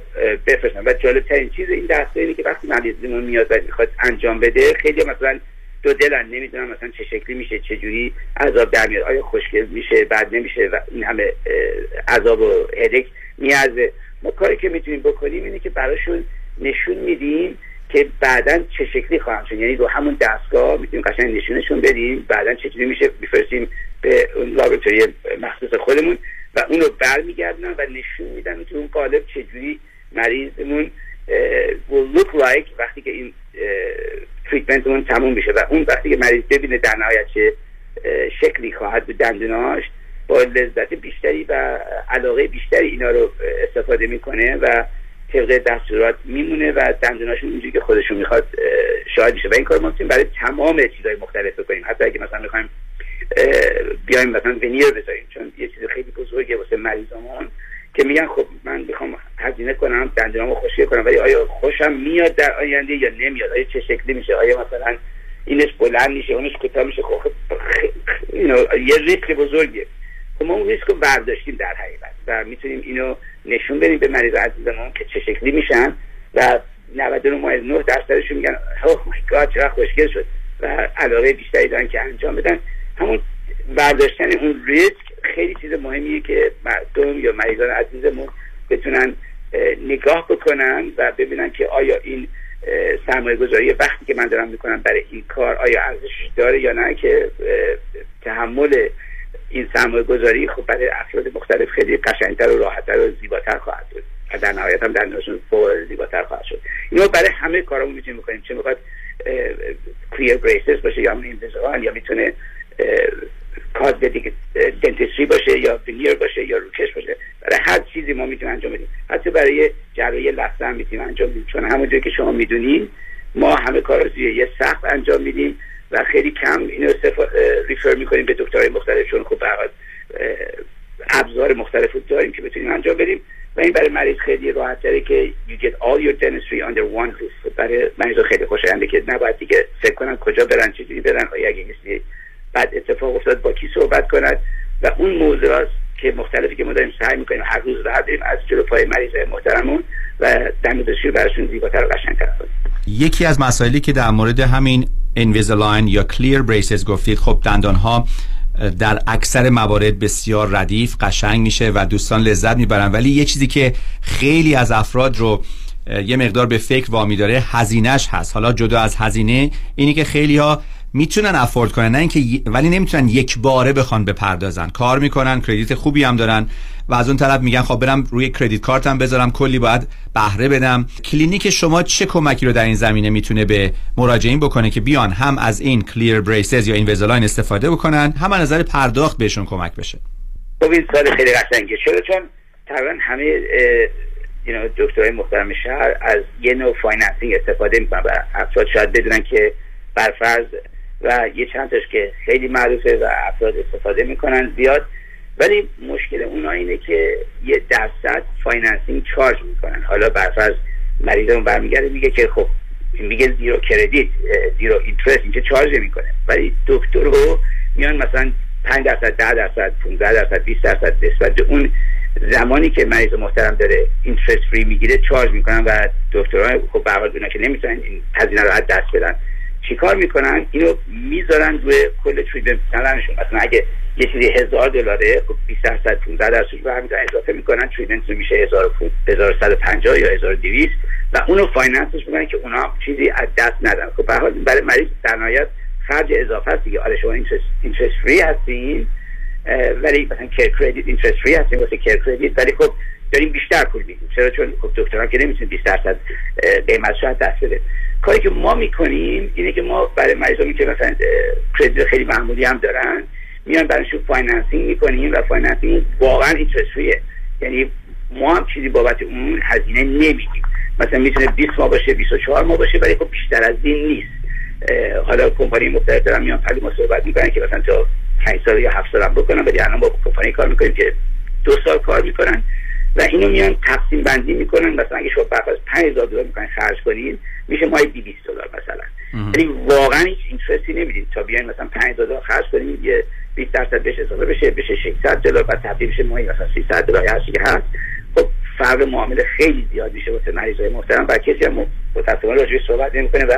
بفرستن. و جالب ترین چیز این دستگاه اینه که وقتی مریضمون میاد و می‌خواد انجام بده خیلی مثلا دو دلن نمی‌دونم مثلا چه شکلی میشه چه جوری عذاب در میاد آیا خوشگل میشه بعد نمیشه و این همه عذاب و هدک میارزه. ما کاری که می‌تونیم بکنیم اینه که براشون نشون میدیم که بعدا چه شکلی خواهم شد. یعنی رو همون دستگاه می‌تونیم قشنگ نشونشون بدیم بعدا چجوری میشه میفرستیم به اون لابراتوری مخصوص خودمون. و اون رو برمیگردن و نشون میدن که اون قالب چجوری مریضمون will look like وقتی که این تریتمنتمون تموم بشه و اون وقتی که مریض ببینه در نهایت چه شکلی خواهد بود دندوناش با لذت بیشتری و علاقه بیشتری اینا رو استفاده می‌کنه و طبق دستورات میمونه و دندوناشون اونجوری که خودشون می‌خواد اه، شاهد میشه. و این کار ما برای تمام چیزهای مختلف بکنیم. حتی اگه مثلا می‌خوایم بیایم مثلا ونیر بذاریم چون یه چیز خیلی بزرگه واسه مریضامون که میگن خب من می‌خوام هزینه کنم دندونامو خوشگل کنم ولی آیا خوشم میاد در آینده یا نمیاد؟ آیا چه شکلی میشه؟ آیا مثلا اینش بلند میشه اونش کوتاه میشه؟ خب خب، یه ریسک بزرگه. خب ما اون ریسک رو برداشتیم در حقیقت و می‌تونیم اینو نشون بدیم به مریض عزیزمون که چه شکلی میشن و 99 درصدشون میگن اوه مای گاد چقدر خوشگل شد و علاقه بیشتری دارن که انجام بدن. همون برداشتن اون ریسک خیلی چیز مهمیه که مردم یا مریضان عزیزمون بتونن اه، نگاه بکنن و ببینن که آیا این سرمایه گذاری وقتی که من دارم می‌کنم برای این کار آیا ارزش داره یا نه که تحمل این سرمایه گذاری خب برای افراد مختلف خیلی قشنگتر و راحتتر و زیباتر خواهد بود و در نهایت هم دندونشون فوق زیباتر خواهد شد. اینو برای همه کارامون می‌تونیم بکنیم. چه می‌خواد clear braces باشه یا invisible یا می‌تونه کار دیگه dentistry باشه یا veneer باشه یا روکش باشه برای هر چیزی ما می‌تونیم انجام بدیم. حتی برای جراحی لثه هم می‌تونیم انجام بدیم. چون همونجوری که شما می‌دونین ما همه کار زیر یه سقف انجام میدیم و خیلی کم اینو. refer می‌کنیم به دکترهای مختلف چون خب اه، ابزار مختلف رو داریم که بتونیم انجام بدیم. و این برای مریض خیلی راحت تره که you get all your dentistry under one roof. برای مریض خیلی خوشاینده که نباید دیگه فکر کنن کجا برن چجوری برن آیا اگه بد اتفاق افتاد با کی صحبت کند؟ و اون موضوعات که مختلفی که ما داریم سعی می‌کنیم هر روز برداریم از جلو پای مریض محترممون و دندونپزشکی رو براشون زیباتر و قشنگتر کنیم. یکی از مسائلی که در مورد همین Invisalign یا clear braces گفتید خب دندان ها در اکثر موارد بسیار ردیف قشنگ میشه و دوستان لذت می‌برن. ولی یه چیزی که خیلی از افراد رو یه مقدار به فکر وامی داره هزینه‌ش هست. حالا جدا از هزینه اینی که خیلی ها می‌تونن afford کنن نه اینکه ولی نمی‌تونن یک باره بخوان بپردازن. کار می‌کنن credit خوبی هم دارن و از اون طرف میگن خب برم روی credit card م بذارم کلی باید بهره بدم. کلینیک شما چه کمکی رو در این زمینه می‌تونه به مراجعین بکنه که بیان هم از این clear braces یا Invisalign استفاده بکنن هم از نظر پرداخت بهشون کمک بشه؟ خب این سوال خیلی قشنگه. چرا؟ چون تقریبا همه اه، دکترهای محترم شهر از یه نوع financing استفاده می‌کنن و افراد شاید بدونن که برفرض و یه چند تاش که خیلی معروفه و افراد استفاده می‌کنن زیاد. ولی مشکل اونا اینه که یه درصد financing charge می‌کنن. حالا برفرض مریضمون برمیگرده میگه که خب میگه zero credit zero interest اینجا charge می‌کنه ولی دکتر رو میان مثلا 5 درصد 10 درصد 15 درصد 20 درصد نسبت به اون زمانی که مریض محترم داره interest free می‌گیره charge می‌کنن و دکترها خب به هر حال که نمی‌تونن این هزینه رو از دست بدن. چیکار می‌کنن؟ اینو می‌ذارن روی کل treatment plan شون مثلا اگه یه چیزی هزار دلاره خب 20 درصد 15 درصد رو همین اضافه می‌کنن. treatment میشه 1150 یا 1200 و اونو finance ش می‌کنن که اونا هم چیزی از دست ندن. خب به هر حال برای مریض در نهایت خرج اضافه است دیگه. آره شما interest free هستین ولی مثلا CareCredit interest free هستین واسه CareCredit ولی خب داریم بیشتر پول میدیم چرا؟ چون خب دکتران که نمی‌تونه 20 درصد قیمتش از دست بده. کاری که ما می‌کنیم اینه که ما برای مریضایی که مثلا credit خیلی معمولی هم دارن میان براشون financing می‌کنیم و financing واقعا interest free ه. یعنی ما هم چیزی بابت اون هزینه نمیدیم مثلا می‌تونه 20 ماه باشه 24 ماه باشه ولی خب بیشتر از این نیست. حالا کمپانی مختلف دارن میان پلی ما صحبت می‌کنن که مثلا تا 5 سال یا 7 سال هم بکنن ولی الان با کمپانی کار می‌کنیم که دو سال کار می‌کنن. و اینو میان تقسیم بندی می‌کنن. مثلا اگه شما از 5000 دلار می‌خواین خرج کنین میشه ماهی 20 دلار مثلا. یعنی واقعا هیچ اینترستی نمیدین. تا بیاین مثلا 5000 دلار خرج کنین یه 20 درصد بهش اضافه بشه بشه 600 دلار بعد تبدیل بشه ماهی مثلا 300 دلار یا چیزی که هست. خب فرق معامله خیلی زیاد میشه واسه مریضای محترم و کسی هم متأسفانه راجعش صحبت نمی‌کنه و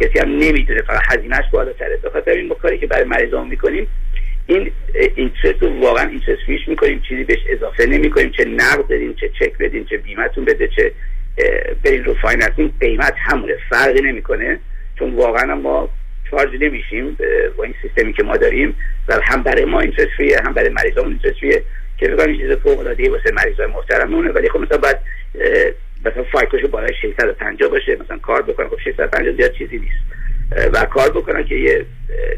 کسی هم نمی‌دونه فقط هزینهش بالاتره. به خاطر این ما کاری که برای مریضان می‌کنیم این interest رو واقعا interest free ش می‌کنیم چیزی بهش اضافه نمی‌کنیم چه نقد بدیم چه چک بدیم چه بیمتون بده چه برین رو financing قیمت همونه فرقی نمی‌کنه چون واقعا ما charge نمیشیم با این سیستمی که ما داریم. و هم برای ما interest free ه هم برای مریضامون interest free ه که این چیز فوق العاده واسه مریضای محترمونه ولی خب مثلا بعد مثلا فایکوشو بالای 650 باشه مثلا کار بکنن خب 650 زیاد چیزی نیست. و کار بکنن که یه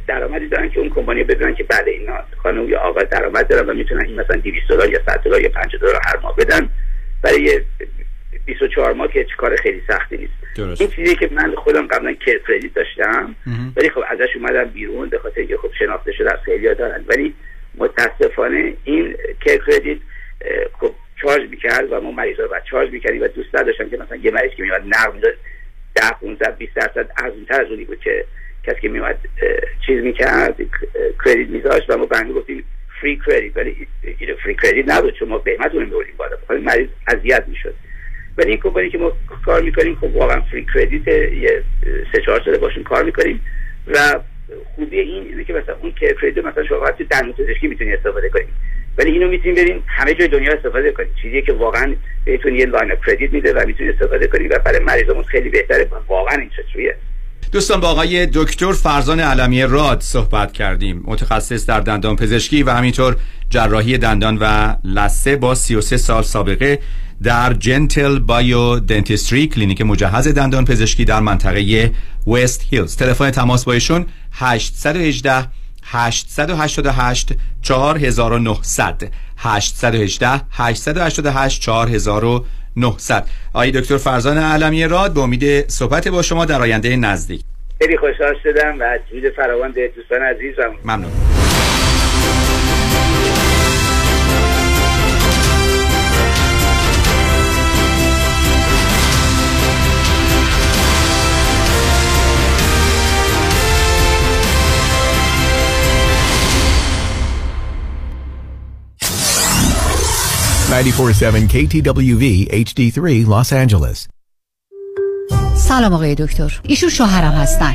درآمدی دارن که اون کمپانی بدونن که بعد اینا خانم یا آقا درآمد دارن و می‌تونن این مثلا 200 دلار یا 100 دلار یا 50 دلار هر ماه بدن. برای یه 24 ماه که کار خیلی سختی نیست. درست. این چیزی که من خودم قبلا کیر کردیت داشتم. ولی خب ازش اومدم بیرون به خاطر اینکه خب شناخته شده از خیلی دارن. ولی متاسفانه این کیر کردیت خب چارج می‌کرد و ما مریضا رو چارج می‌کردیم و دوست نداشتم که مثلا یه مریض که میاد نقد می‌داد 10 15 20 درصد ارزونتر از اونی بود که کسی که میومد چیز می‌کرد کردیت میذاشت و ما بنده گفتیم فری کردیت ولی این فری کردیت نبود چون ما قیمت اون می‌بریم بالا. بخاطر مریض اذیت می‌شد. ولی این کمپانی که ما کار می‌کنیم خب واقعا فری کردیت یه سه چهار ساله باشون کار می‌کنیم و خوبی این اینه که مثلا اون CareCredit مثلا شما وقتی دندون پزشکی می‌تونی استفاده کنید ولی اینو می‌تونیم بریم همه جای دنیا استفاده کنیم. چیزی که واقعا بهتون یه line credit میده و می‌تونید استفاده کنید و برای مریضمون خیلی بهتره. واقعا این چطوریه دوستان با آقای دکتر فرزان علمی راد صحبت کردیم. متخصص در دندان پزشکی و همینطور جراحی دندان و لثه با 33 سال سابقه در Gentle Bio Dentistry کلینیک مجهز دندان پزشکی در منطقه وست هیلز تلفن تماس با ایشون 818 888 4900 818 888 4900 آقای دکتر فرزان علمی راد به امید صحبت با شما در آینده نزدیک. خیلی خوشحال شدم و جود فراوان به دوستان عزیزم. ممنون. 947 KTWV HD3 Los Angeles. سلام آقای دکتر. ایشون شوهرم هستن.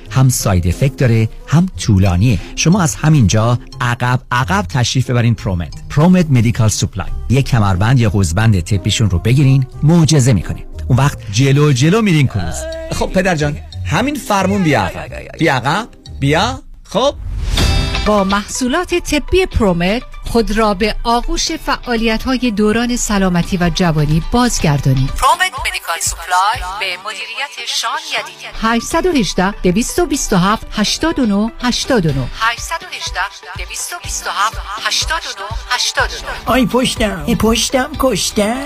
هم side effect داره هم طولانیه. شما از همینجا عقب عقب تشریف ببرین پرومت Promet Medical Supply یک کمربند یا قوزبند طبیشون رو بگیرین معجزه می‌کنه اون وقت جلو جلو میرین کروز خب پدر جان همین فرمون بیا عقب. بیا عقب بیا خب. با محصولات طبی پرومت خود را به آغوش فعالیت های دوران سلامتی و جوانی بازگردانید. Promet Medical Supply به مدیریت شان یدیدی 818 227 89 89 818 227 89 89 آی پشتم ای پشتم کشتم.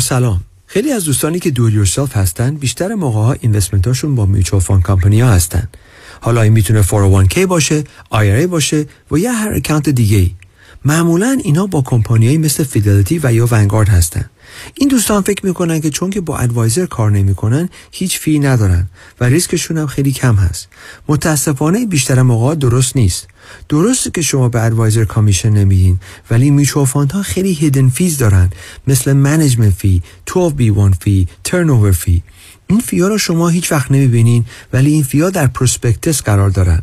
سلام. خیلی از دوستانی که do it yourself هستن بیشتر موقع ها investment هاشون با mutual fund company ها هستن. حالا این می‌تونه 401k باشه IRA باشه و یا هر account دیگه ای معمولا اینا با کمپانیایی مثل Fidelity و یا Vanguard هستن. این دوستان فکر می‌کنن که چون که با advisor کار نمی‌کنن هیچ fee ندارن و ریسکشون هم خیلی کم هست. متاسفانه بیشتر موقع درست نیست. درسته که شما به advisor commission نمیدین ولی میچو ها خیلی hidden fees دارن. مثل management fee 12B1 fee turnover fee این fee ا رو شما هیچ وقت نمی‌بینین ولی این fee ا در prospectus قرار دارن.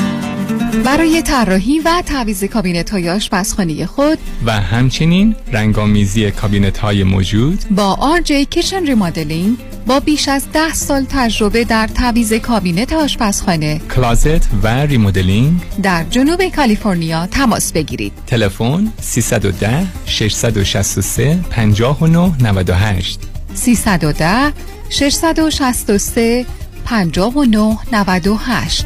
برای طراحی و تعویض کابینت های آشپزخانه خود و همچنین رنگامیزی کابینت های موجود با RJ Kitchen Remodeling با بیش از ده سال تجربه در تعویض کابینت آشپزخانه. closet و remodeling در جنوب کالیفرنیا تماس بگیرید. تلفن 310 663 59 98 310 663 59 98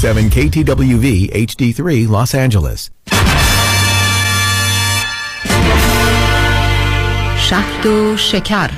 94.7 KTWV HD3 Los Angeles. شهد و شکر